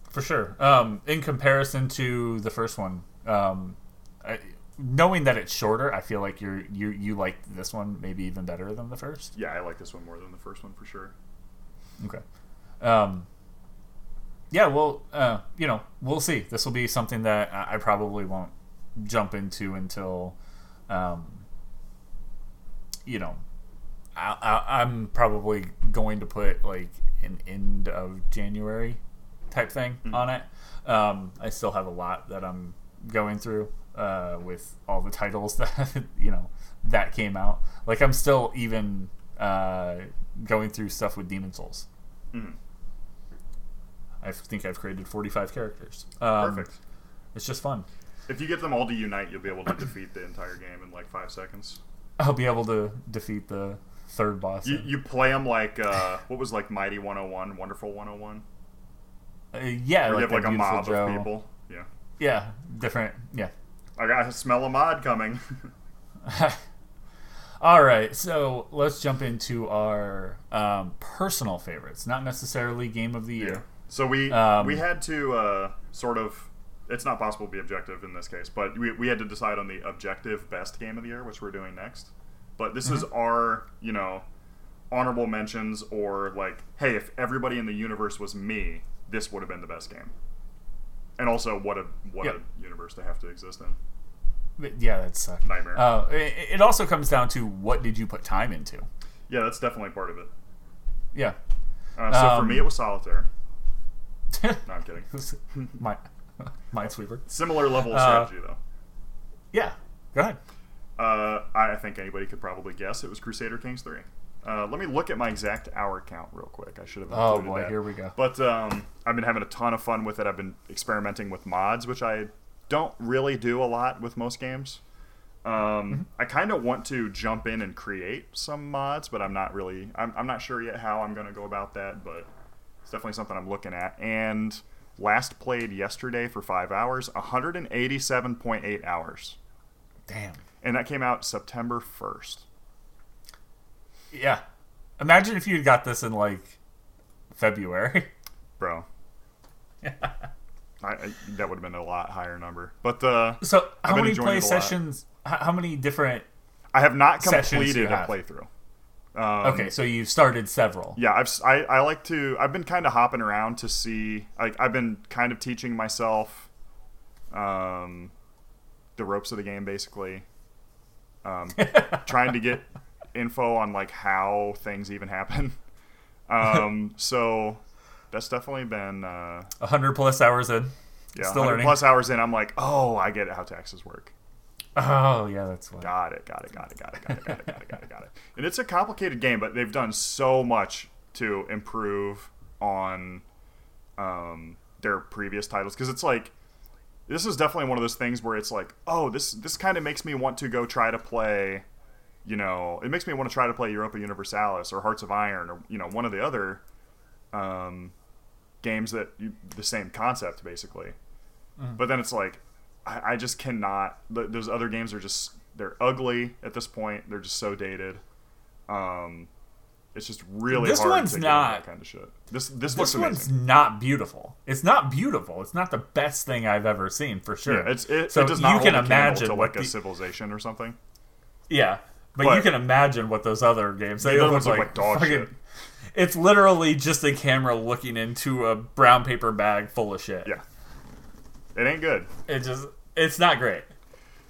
For sure. Um, in comparison to the first one, um, I, knowing that it's shorter, I feel like you're you you like this one maybe even better than the first. Yeah, I like this one more than the first one for sure. Okay. Um, yeah, well, uh, you know, we'll see. This will be something that I probably won't jump into until, um, you know, I, I, I'm probably going to put like an end of January type thing Mhm. on it. Um, I still have a lot that I'm going through uh, with all the titles [laughs] that you know that came out. Like I'm still even uh, going through stuff with Demon's Souls. Mhm. I think I've created 45 characters. Um, Perfect. It's just fun. If you get them all to unite, you'll be able to defeat the entire game in like five seconds. I'll be able to defeat the third boss. You, you play them like uh, what was like Mighty 101, Wonderful 101. uh, yeah, like you have like a mob Joe. of people. Yeah. Yeah, different. Yeah. I got smell a mod coming. [laughs] All right, so let's jump into our um, personal favorites, not necessarily game of the year. so we Um, we had to uh, sort of. It's not possible to be objective in this case, but we, we had to decide on the objective best game of the year, which we're doing next. But this is Mm-hmm. our, you know, honorable mentions or like, hey, if everybody in the universe was me, this would have been the best game. And also, what a what Yeah. a universe to have to exist in. Yeah, that's uh, Nightmare. Uh, it, it also comes down to what did you put time into? yeah, that's definitely part of it. Yeah. Uh, so for Um, me, it was solitaire. [laughs] No, I'm kidding. [laughs] My, [laughs] Minesweeper. Similar level of Uh, strategy, though. Yeah. Go ahead. Uh, I think anybody could probably guess it was Crusader Kings 3. Uh, let me look at my exact hour count real quick. I should have Oh boy, that. here we go. But um, I've been having a ton of fun with it. I've been experimenting with mods, which I don't really do a lot with most games. Um, Mm-hmm. I kind of want to jump in and create some mods, but I'm not really. I'm, I'm not sure yet how I'm going to go about that. But it's definitely something I'm looking at. And last played yesterday for five hours, 187.8 hours. Damn. And that came out September 1st. Yeah. Imagine if you got this in like February. Bro. [laughs] I, I, that would have been a lot higher number. But uh, So how many play it a lot. sessions? How, many different? I have not completed a playthrough. Um, Okay, so you've started several. Yeah, I've I, I like to. I've been kind of hopping around to see. Like I've been kind of teaching myself, um, the ropes of the game, basically. Um, [laughs] trying to get info on like how things even happen. Um, so that's definitely been uh, A hundred plus hours in. yeah. Still 100 learning. plus hours in, I'm like, oh, I get how taxes work. Oh yeah, that's why. Got it, got it, got it, got it, got it, got it, got it, got it, got it. And it's a complicated game, but they've done so much to improve on um, their previous titles because it's like this is definitely one of those things where it's like, oh, this this kind of makes me want to go try to play, you know, it makes me want to try to play Europa Universalis or Hearts of Iron or you know one of the other um, games that you, the same concept basically. But then it's like, I, I just cannot. th- Those other games are just they're ugly at this point. They're just so dated. Um, it's just really This hard one's to not- kind of shit. This this, This one's amazing. not beautiful. It's not beautiful. It's not the best thing I've ever seen for sure. Yeah, it's it, so it does not you can imagine to like a civilization or something. Yeah, but, But- you can imagine what those other games. They The other look ones like, like dog fucking- shit. It's literally just a camera looking into a brown paper bag full of shit. Yeah, it ain't good. It just it's not great.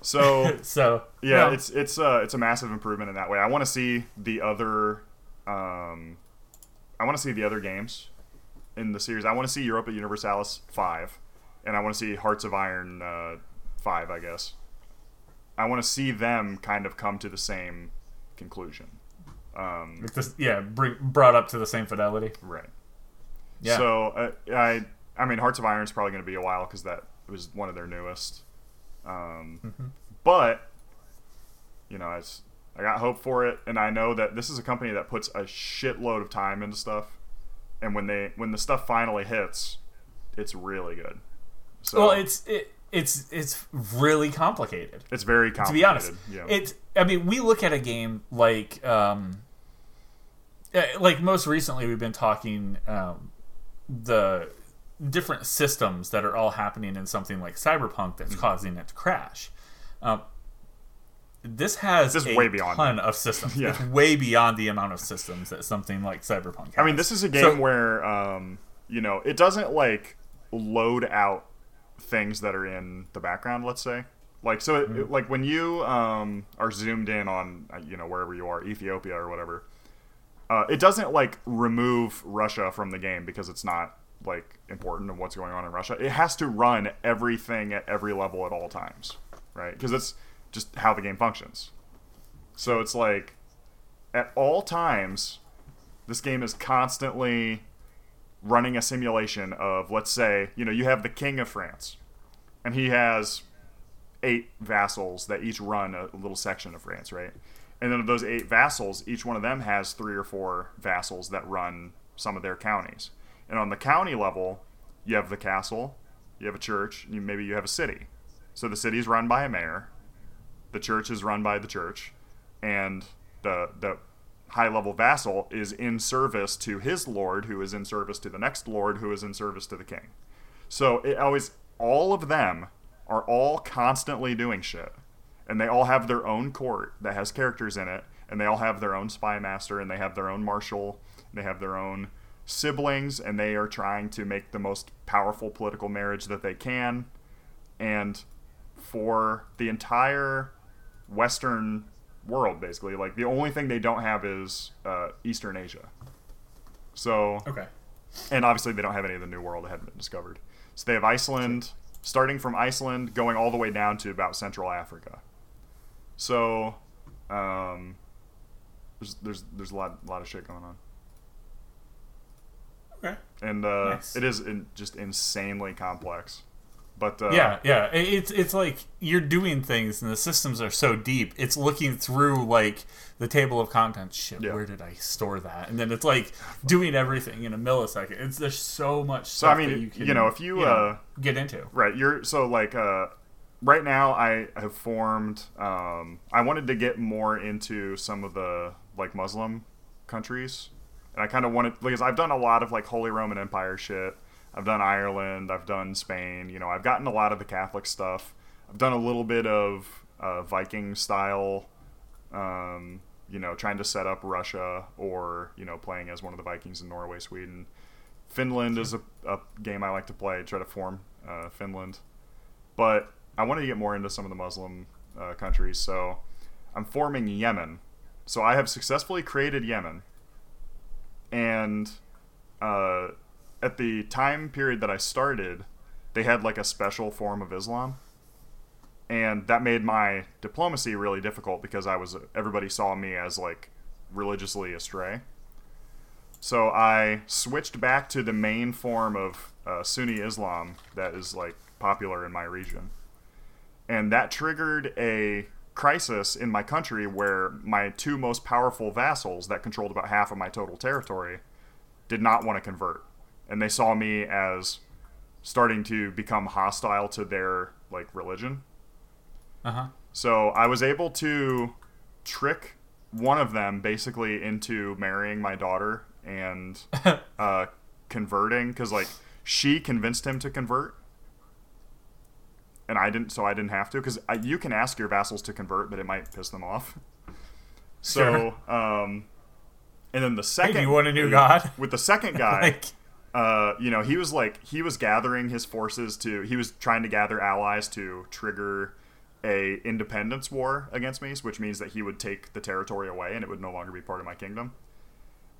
So [laughs] So yeah, no. it's it's uh it's a massive improvement in that way. I want to see the other um I want to see the other games in the series. I want to see Europa Universalis 5 and I want to see Hearts of Iron uh 5, I guess. I want to see them kind of come to the same conclusion. Um this- yeah, bring, brought up to the same fidelity. right. Yeah. So uh, I I mean Hearts of Iron is probably going to be a while cuz that was one of their newest. Um Mm-hmm. but you know, it's I got hope for it, and I know that this is a company that puts a shitload of time into stuff, and when they when the stuff finally hits, it's really good. So well, it's it, it's it's really complicated. it's very to be honest yeah. it's i mean we look at a game like um like most recently we've been talking um the different systems that are all happening in something like cyberpunk that's Mm-hmm. causing it to crash um this has This is a way beyond ton of systems. [laughs] Yeah. It's way beyond the amount of systems that something like Cyberpunk has. I mean, this is a game So- where um, you know it doesn't like load out things that are in the background. Let's say, like so, it, it- like when you um, are zoomed in on uh, you know wherever you are, Ethiopia or whatever, uh, it doesn't like remove Russia from the game because it's not like important of what's going on in Russia. It has to run everything at every level at all times, right? Because it's just how the game functions. So it's like at all times this game is constantly running a simulation of let's say you know you have the king of france and he has eight vassals that each run a little section of france right and then of those eight vassals each one of them has three or four vassals that run some of their counties. And on the county level you have the castle you have a church you, maybe you have a city. So the city is run by a mayor the church is run by the church and the the high level vassal is in service to his lord who is in service to the next lord who is in service to the king. So it always all of them are all constantly doing shit and they all have their own court that has characters in it and they all have their own spy master and they have their own marshal and they have their own siblings and they are trying to make the most powerful political marriage that they can. And for the entire western world basically like the only thing they don't have is uh, eastern asia. So okay. and obviously they don't have any of the new world that hadn't been discovered. So they have iceland starting from iceland going all the way down to about central africa so um, there's there's there's a lot a lot of shit going on Okay. and uh, Nice. it is in, just insanely complex But uh, yeah, yeah. It's it's like you're doing things and the systems are so deep. It's looking through like the table of contents. Shit, Yeah. where did I store that? And then it's like doing everything in a millisecond. It's there's so much So I stuff mean, that you, you know, if you, uh, get into. right, you're so like uh, right now, I have formed. Um, I wanted to get more into some of the like Muslim countries, and I kind of wanted because I've done a lot of like Holy Roman Empire shit. I've done Ireland. I've done Spain. You know, I've gotten a lot of the Catholic stuff. I've done a little bit of uh, Viking style. Um, you know, trying to set up Russia or you know playing as one of the Vikings in Norway, Sweden. Finland is a, a game I like to play. Try to form uh, Finland, but I wanted to get more into some of the Muslim uh, countries. So I'm forming Yemen. So I have successfully created Yemen, and uh, at the time period that I started, they had like a special form of Islam, and that made my diplomacy really difficult because I was everybody saw me as like religiously astray. So I switched back to the main form of uh, Sunni Islam that is like popular in my region, and that triggered a crisis in my country where my two most powerful vassals that controlled about half of my total territory did not want to convert. And they saw me as starting to become hostile to their like religion. Uh huh. so i was able to trick one of them basically into marrying my daughter and [laughs] uh, converting because like she convinced him to convert and i didn't so i didn't have to because you can ask your vassals to convert but it might piss them off so um and then the second you want a new god? [laughs] with the second guy Like uh, you know, he was like he was gathering his forces to he was trying to gather allies to trigger a independence war against me, which means that he would take the territory away and it would no longer be part of my kingdom.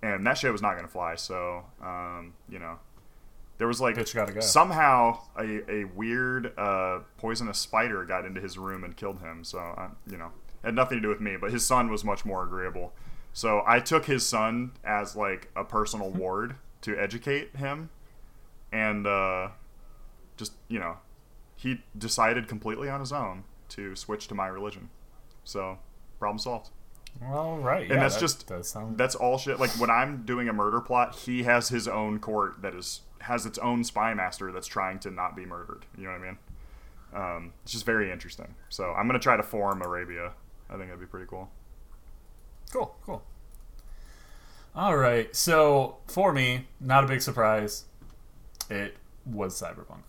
And that shit was not going to fly. So, um, you know, there was like go. somehow a, a weird uh, poisonous spider got into his room and killed him. So, you know, had nothing to do with me. But his son was much more agreeable. So I took his son as like a personal [laughs] ward to educate him, and uh, just you know, he decided completely on his own to switch to my religion. So problem solved. all right, And yeah, that's that just sound that's all shit. Like when I'm doing a murder plot, he has his own court that is has its own spy master that's trying to not be murdered. You know what I mean? Um, it's just very interesting. So I'm gonna try to form Arabia. I think that'd be pretty cool. Cool, cool. All right, so for me, not a big surprise. It was Cyberpunk.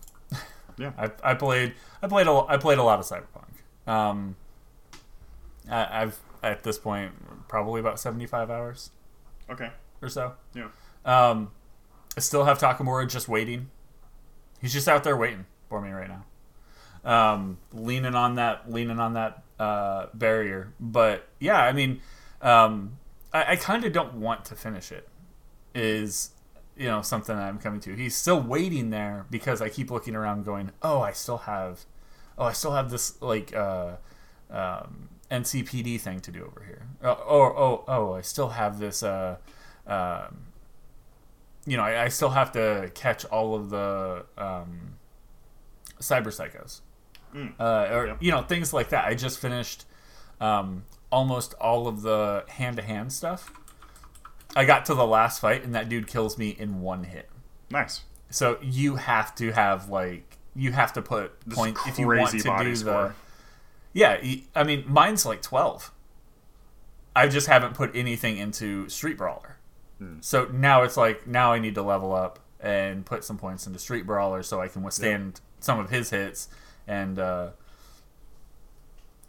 Yeah. [laughs] I, I played I played a I played a lot of Cyberpunk. Um, I, I've at this point probably about seventy five hours Okay. or so. Yeah. Um, I still have Takamura just waiting. He's just out there waiting for me right now. Um, leaning on that, leaning on that uh, barrier. But yeah, I mean, um, I, I kind of don't want to finish it. Is you know something I'm coming to. He's still waiting there because I keep looking around, going, "Oh, I still have, oh, I still have this like uh, um, NCPD thing to do over here. Oh, oh, oh, oh, I still have this." Uh, um, you know, I, I still have to catch all of the um, cyber psychos, Mm. uh, or you know, things like that. I just finished um, almost all of the hand-to-hand stuff. I got to the last fight, and that dude kills me in one hit. Nice. So you have to have like you have to put This point if you want to do the yeah. I mean, mine's like twelve. I just haven't put anything into Street Brawler. Hmm. So now it's like now I need to level up and put some points into Street Brawler so I can withstand some of his hits. And uh,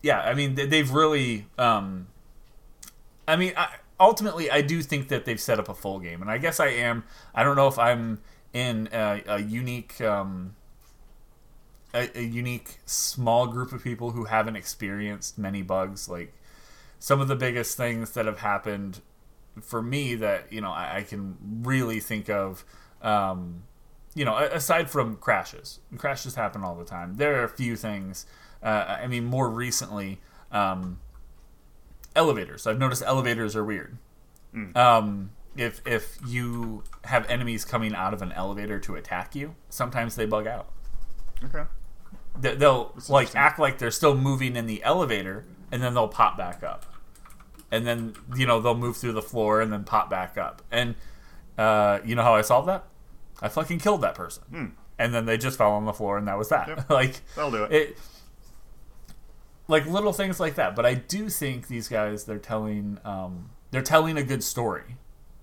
yeah, I mean they- they've really. Um, I mean, I, ultimately, I do think that they've set up a full game, and I guess I am. I don't know if I'm in a, a unique. Um, a, a unique small group of people who haven't experienced many bugs like some of the biggest things that have happened for me that you know I, I can really think of um, you know aside from crashes crashes happen all the time. There are a few things uh, i mean more recently um, elevators. I've noticed elevators are weird. Um, if if you have enemies coming out of an elevator to attack you sometimes they bug out. Okay. They- They'll like act like they're still moving in the elevator, and then they'll pop back up, and then you know they'll move through the floor and then pop back up. And uh, you know how I solved that? I fucking killed that person, and then they just fell on the floor, and that was that. Hmm. Yep. [laughs] like That'll do it. it like little things like that but i do think these guys they're telling um, they're telling a good story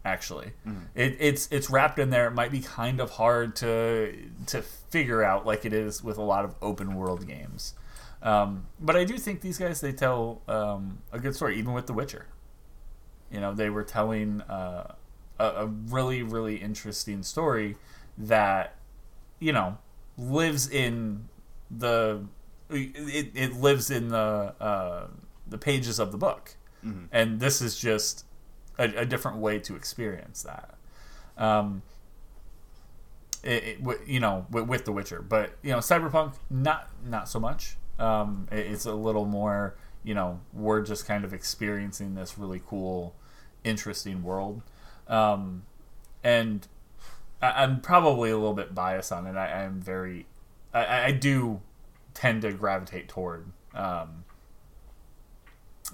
actually it, it's it's wrapped in there it might be kind of hard to to figure out like it is with a lot of open world games um, but i do think these guys they tell um, a good story even with the witcher. You know they were telling uh, a, a really really interesting story that you know lives in the it, it lives in the uh, the pages of the book. And this is just a, a different way to experience that. Um it, it, you know with, with the witcher. But you know cyberpunk not not so much um it- it's a little more you know we're just kind of experiencing this really cool interesting world um and I, I'm probably a little bit biased on it. I, I'm very, I, I do tend to gravitate toward um,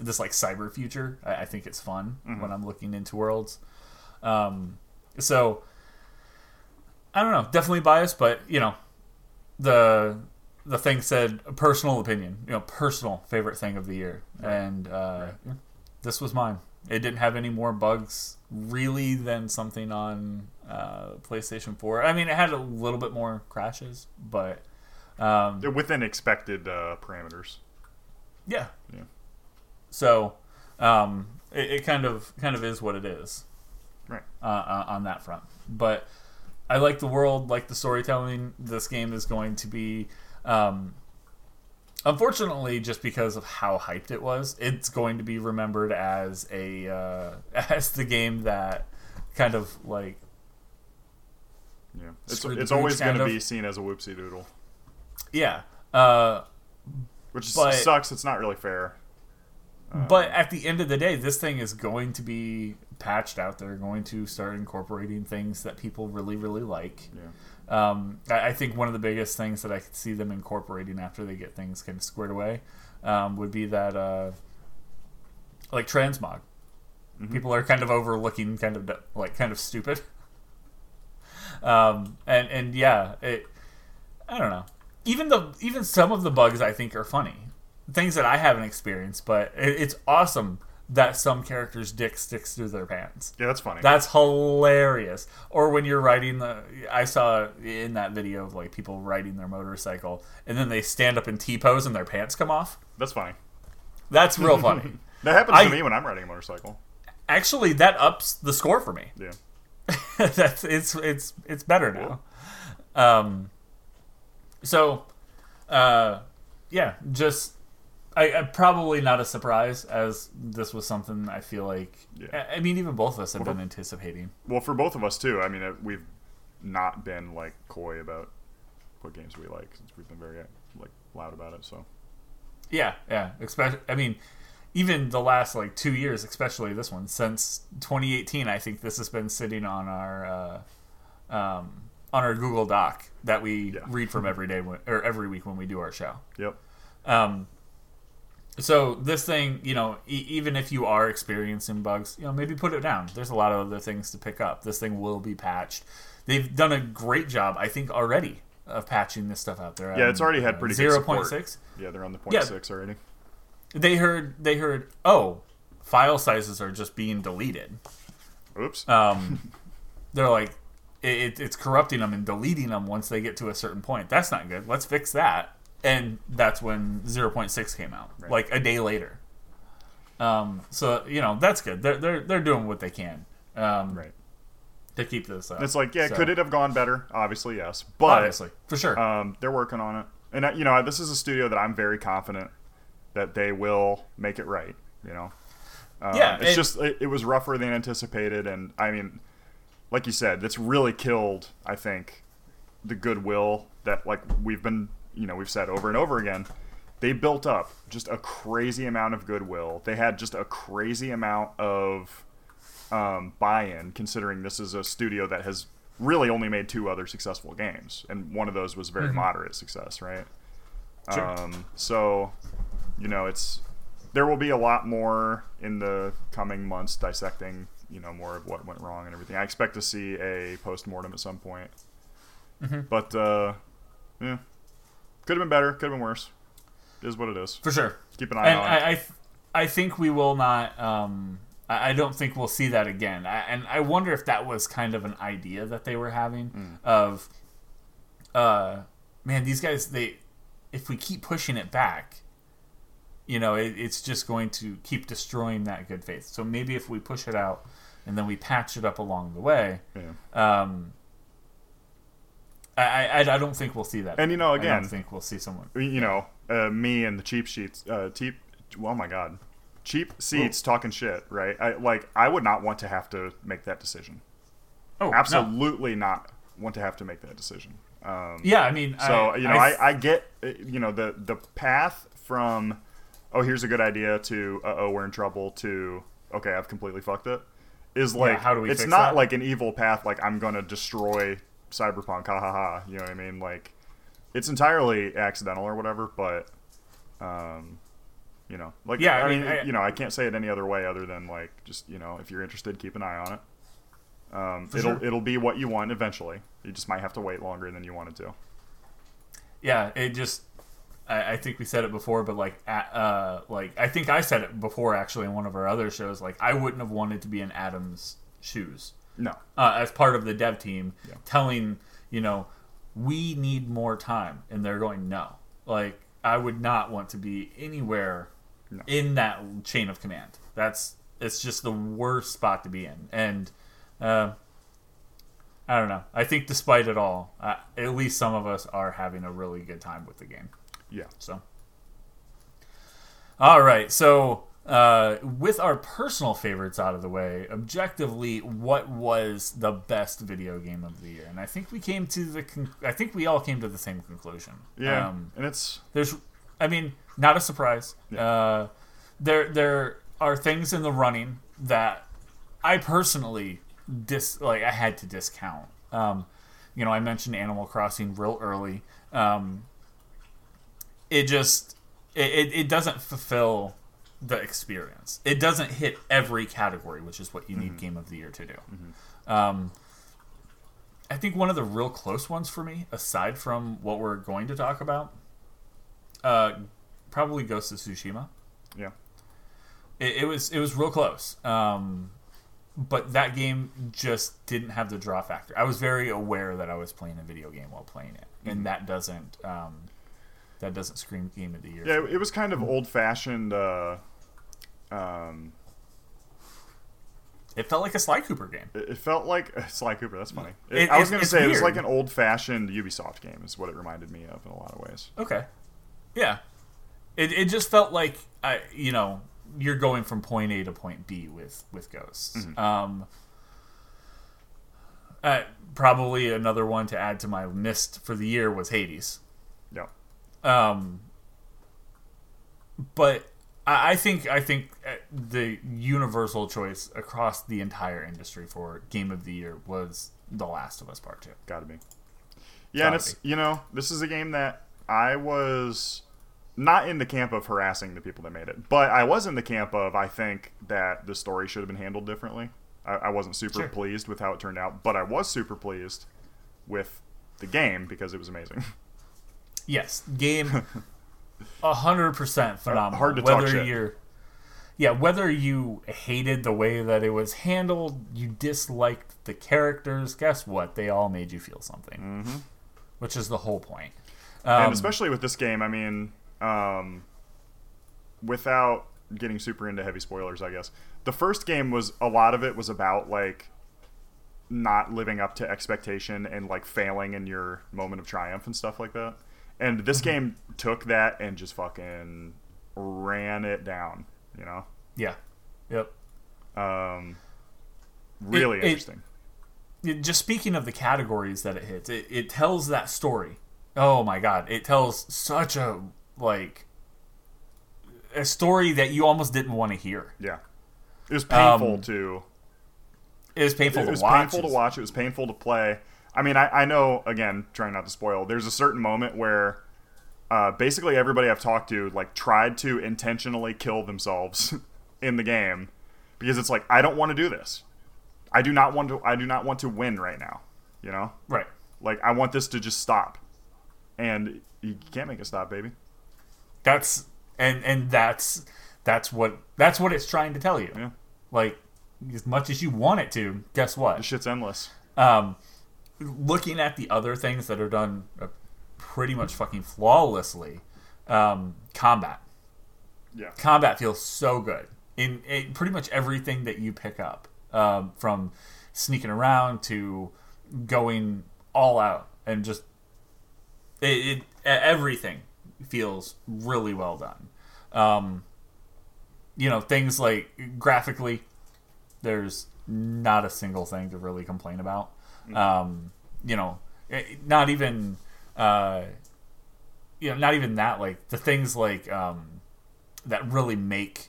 this like cyber future. I, I think it's fun when I'm looking into worlds. Um, so I don't know, definitely biased, but you know, the the thing said personal opinion, you know, personal favorite thing of the year, and uh, yeah, this was mine. It didn't have any more bugs really than something on uh, PlayStation 4. I mean, it had a little bit more crashes, but um, They're within expected uh, parameters. yeah. Yeah. So um, it, it kind of kind of is what it is Right. uh, uh, on that front. But I like the world, like the storytelling. This game is going to be, um, unfortunately, just because of how hyped it was, it's going to be remembered as a uh, [laughs] as the game that kind of like Yeah. It's, it's always going to be seen as a whoopsie doodle, yeah. Uh, which But- sucks. It's not really fair. But at the end of the day, this thing is going to be patched out. They're going to start incorporating things that people really, really like. Yeah. Um, I, I think one of the biggest things that I could see them incorporating after they get things kind of squared away um, would be that, uh, like transmog. People are kind of overlooking, kind of like kind of stupid. [laughs] Um, and and yeah, it. I don't know. Even the even some of the bugs I think are funny, things that I haven't experienced, but it, it's awesome that some characters' dick sticks through their pants. Yeah, that's funny. That's hilarious. Or when you're riding the, I saw in that video of like people riding their motorcycle, and then they stand up in T pose and their pants come off. that's funny. That's real funny. [laughs] That happens I- to me when I'm riding a motorcycle. Actually, that ups the score for me. Yeah. [laughs] That's it's it's it's better now. Um. So, uh, yeah, just. I, I probably not a surprise as this was something I feel like Yeah. I, I mean even both of us have been anticipating. Well, for both of us too. I mean, uh, we've not been like coy about what games we like since we've been very like loud about it. So Yeah, yeah. Especially, I mean, even the last like two years, especially this one, since 2018, I think this has been sitting on our uh, um, on our Google Doc that we Yeah. read from every day when, or every week when we do our show. yep. Um, so this thing, you know, e- even if you are experiencing bugs, you know, maybe put it down. There's a lot of other things to pick up. This thing will be patched. They've done a great job, I think, already of patching this stuff out there. Yeah, it's already had uh, pretty good 0.6. Yeah, they're on the point Yeah. six already. they heard they heard oh file sizes are just being deleted Oops. um [laughs] they're like it, it's corrupting them and deleting them once they get to a certain point that's not good let's fix that and that's when 0.6 came out Right. like a day later um so you know that's good they're they're, they're doing what they can um right. to keep this up It's like, yeah, So, could it have gone better? Obviously, yes. But obviously for sure um, they're working on it, and uh, you know, this is a studio that I'm very confident that they will make it right. You know. Um, Yeah, it's and- just it, it was rougher than anticipated, and I mean, like you said, that's really killed. I think the goodwill that like we've been, you know, we've said over and over again. They built up just a crazy amount of goodwill. They had just a crazy amount of um, buy-in, considering this is a studio that has really only made two other successful games, and one of those was very moderate success, right? Sure. Um, so, you know, it's there will be a lot more in the coming months dissecting, you know, more of what went wrong and everything. I expect to see a post mortem at some point. Mm-hmm. But uh, yeah, could have been better. Could have been worse. It is what it is. for sure. Keep an eye and on. I, it. I, I think we will not. Um, I I don't think we'll see that again. I, and I wonder if that was kind of an idea that they were having Hmm. of, uh, man, these guys. They, if we keep pushing it back, you know, it, it's just going to keep destroying that good faith. So maybe if we push it out and then we patch it up along the way, yeah. um, I, I, I don't think we'll see that. And you know, I again, don't think we'll see someone. you know, uh, me and the cheap sheets, uh, cheap. Oh my god, cheap seats talking shit, right? I like. I would not want to have to make that decision. Oh, no. Absolutely not want to have to make that decision. Um, Yeah, I mean, So I, you know, I, I, get uh, you know the the path from oh here's a good idea to uh oh we're in trouble to okay I've completely fucked it is like how do we it's not that? like an evil path like I'm gonna destroy cyberpunk ha ha ha you know what I mean like it's entirely accidental or whatever but um you know like Yeah, I, I mean, I- you know I can't say it any other way other than like just you know if you're interested keep an eye on it um, it'll sure. it'll be what you want eventually you just might have to wait longer than you wanted to yeah, it just. I, I think we said it before, but like, uh, like I think I said it before actually in one of our other shows. Like, I wouldn't have wanted to be in Adam's shoes no uh, as part of the dev team, Yeah. telling you know we need more time, and they're going no. Like, I would not want to be anywhere No. in that chain of command. That's it's just the worst spot to be in, and. Uh, I don't know. I think despite it all, uh, at least some of us are having a really good time with the game. yeah So, all right. So, uh, with our personal favorites out of the way, objectively, what was the best video game of the year? And I think we came to the. Con- I think we all came to the same conclusion. Yeah, Um, and it's there's, I mean, not a surprise. Yeah. Uh, there, there are things in the running that I personally dis like. I had to discount. Um, you know, I mentioned Animal Crossing real early. Um, it just it, it, it doesn't fulfill the experience. It doesn't hit every category, which is what you need Game of the Year to do. Um, I think one of the real close ones for me, aside from what we're going to talk about, uh, probably Ghost of Tsushima. yeah, It, it was it was real close, um, but that game just didn't have the draw factor. I was very aware that I was playing a video game while playing it, and that doesn't um, that doesn't scream Game of the Year. yeah. It was kind of old fashioned. Uh, um, It felt like a Sly Cooper game. it, it felt like uh, Sly Cooper. That's funny. It- It- I was gonna it's say it was like an old fashioned Ubisoft game. Is what it reminded me of in a lot of ways. Okay. Yeah. It, it just felt like I you know you're going from point A to point B with with ghosts. Um, uh, probably another one to add to my list for the year was Hades. Yeah, Um, but I, think I think uh, the universal choice across the entire industry for game of the year was The Last of Us Part Two. gotta be. Yeah, and Gotta it's you know this is a game that I was not in the camp of harassing the people that made it, but I was in the camp of I think that the story should have been handled differently. I, I wasn't super Sure. pleased with how it turned out, but I was super pleased with the game because it was amazing. [laughs] Yes, game, [laughs] hundred percent phenomenal. hard to talk whether shit. you're, yeah, whether you hated the way that it was handled, you disliked the characters. Guess what? They all made you feel something, mm-hmm. which is the whole point. Um, and especially with this game, I mean, um, without getting super into heavy spoilers, I guess the first game was a lot of it was about like not living up to expectation and like failing in your moment of triumph and stuff like that. And this Mm-hmm. game took that and just fucking ran it down. You know, yeah, yep. um, really it- interesting. It- just speaking of the categories that it hits, it, it tells that story. Oh my god, it tells such a like a story that you almost didn't want to hear. yeah, it was painful Um, to It was painful it to was watch. painful to watch. It was painful to play. I mean, I, I know again, trying not to spoil. There's a certain moment where uh, basically everybody I've talked to like tried to intentionally kill themselves [laughs] in the game because it's like I don't want to do this. I do not want to. I do not want to win right now. You know, Right. like I want this to just stop, and you can't make it stop, baby. That's and and that's that's what that's what it's trying to tell you. Yeah, Like as much as you want it to, guess what? this shit's endless. Um, looking at the other things that are done uh, pretty much fucking flawlessly, um, combat. Yeah, Combat feels so good in, in pretty much everything that you pick up, um, from sneaking around to going all out and just it, it everything feels really well done. Um, you know, things like graphically, there's not a single thing to really complain about. Um, you know, eh, not even, uh, you know, not even that. Like the things like um, that really make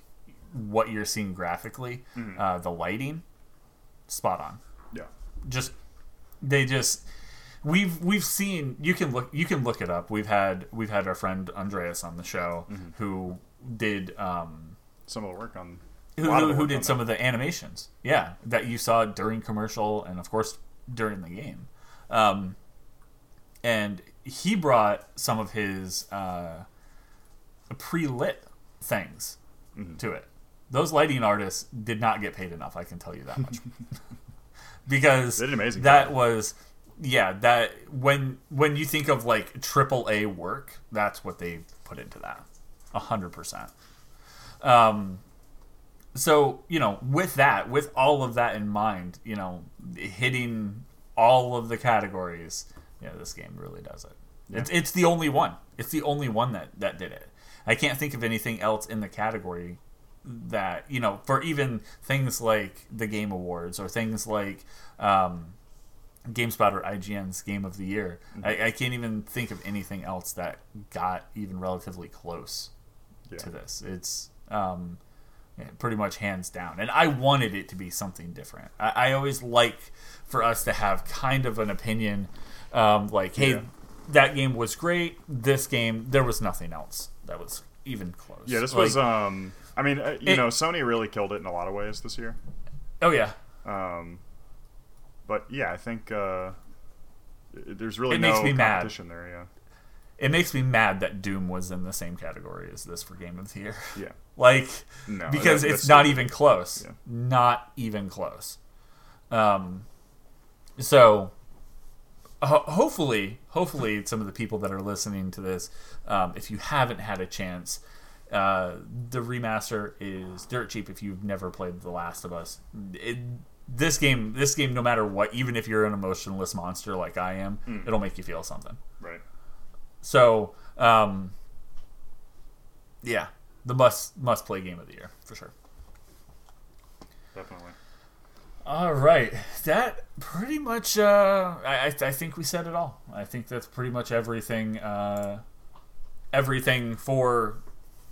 what you're seeing graphically, uh, the lighting, spot on. Yeah, just they just we've we've seen you can look you can look it up. We've had we've had our friend andreas on the show who did um some of the work on who, a lot of who, who did some of the animations. Yeah that you saw during commercial and of course during the game. Um and he brought some of his uh pre-lit things Mm-hmm. to it. Those lighting artists did not get paid enough i can tell you that much. [laughs] Because They did amazing that job. was yeah that when when you think of like triple a work that's what they put into that. A hundred percent. Um so you know with that with all of that in mind you know hitting all of the categories yeah this game really does it it's, it's the only one it's the only one that that did it i can't think of anything else in the category that you know for even things like the game awards or things like um GameSpot or IGN's Game of the Year. I, I can't even think of anything else that got even relatively close Yeah. to this. It's um, yeah, pretty much hands down. And I wanted it to be something different. I, I always like for us to have kind of an opinion, um, like, hey, Yeah. that game was great. This game, there was nothing else that was even close. Yeah, this Like, was. Um, I mean, uh, you It- know, Sony really killed it in a lot of ways this year. oh yeah, Um, but yeah, I think uh, there's really It no makes me mad. competition there. Yeah, it makes me mad that Doom was in the same category as this for Game of the Year. yeah, like no, because that- it's not even close Yeah. not even close um so ho- hopefully hopefully some of the people that are listening to this um, if you haven't had a chance uh, the remaster is dirt cheap if you've never played the last of us it, this game this game no matter what even if you're an emotionless monster like i am Hmm. it'll make you feel something right. so um, yeah the must must play game of the year for sure Definitely. All right, that pretty much. Uh, I I think we said it all. I think that's pretty much everything. Uh, everything for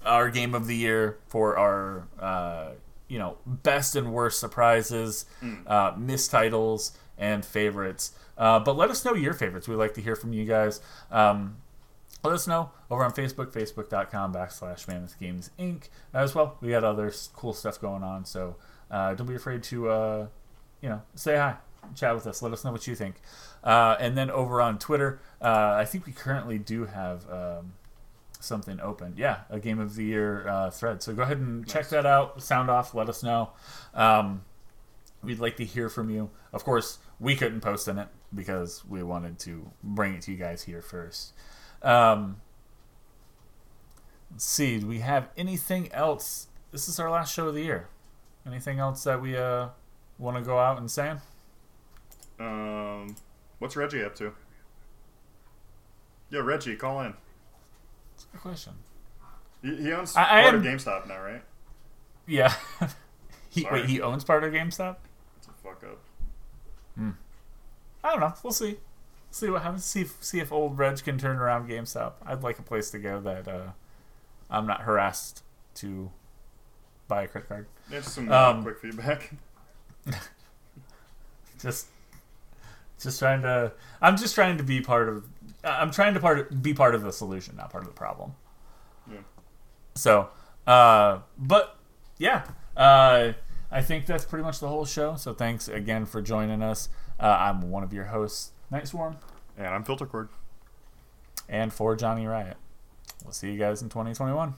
our game of the year, for our uh, you know best and worst surprises, uh, missed titles, and favorites. Uh, but let us know your favorites. We'd like to hear from you guys. Um, let us know over on Facebook, facebook.com backslash Mammoth Games Inc. As well, we got other cool stuff going on, so uh, don't be afraid to, uh, you know, say hi, chat with us, let us know what you think. Uh, and then over on Twitter, uh, I think we currently do have um, something open. Yeah, a Game of the Year uh, thread. So go ahead and check that out, sound off, let us know. Um, we'd like to hear from you. Of course, we couldn't post in it because we wanted to bring it to you guys here first. Um, let's see. Do we have anything else? This is our last show of the year. Anything else that we uh, want to go out and say? Um, what's Reggie up to? Yeah, Reggie, call in. That's a good question. He, he owns I- I part am- of GameStop now, right? Yeah. [laughs] he, Sorry. wait, he owns part of GameStop? It's a fuck up. Hmm. I don't know. We'll see. See what happens. See if, see if old Reg can turn around GameStop. I'd like a place to go that uh, I'm not harassed to buy a credit card. There's some um, quick feedback. [laughs] just, just trying to. I'm just trying to be part of. I'm trying to part of, be part of the solution, not part of the problem. Yeah. So, uh, but yeah, uh, I think that's pretty much the whole show. So thanks again for joining us. Uh, I'm one of your hosts, Night Swarm. And I'm Filtercord. And for Johnny Riot. We'll see you guys in 2021.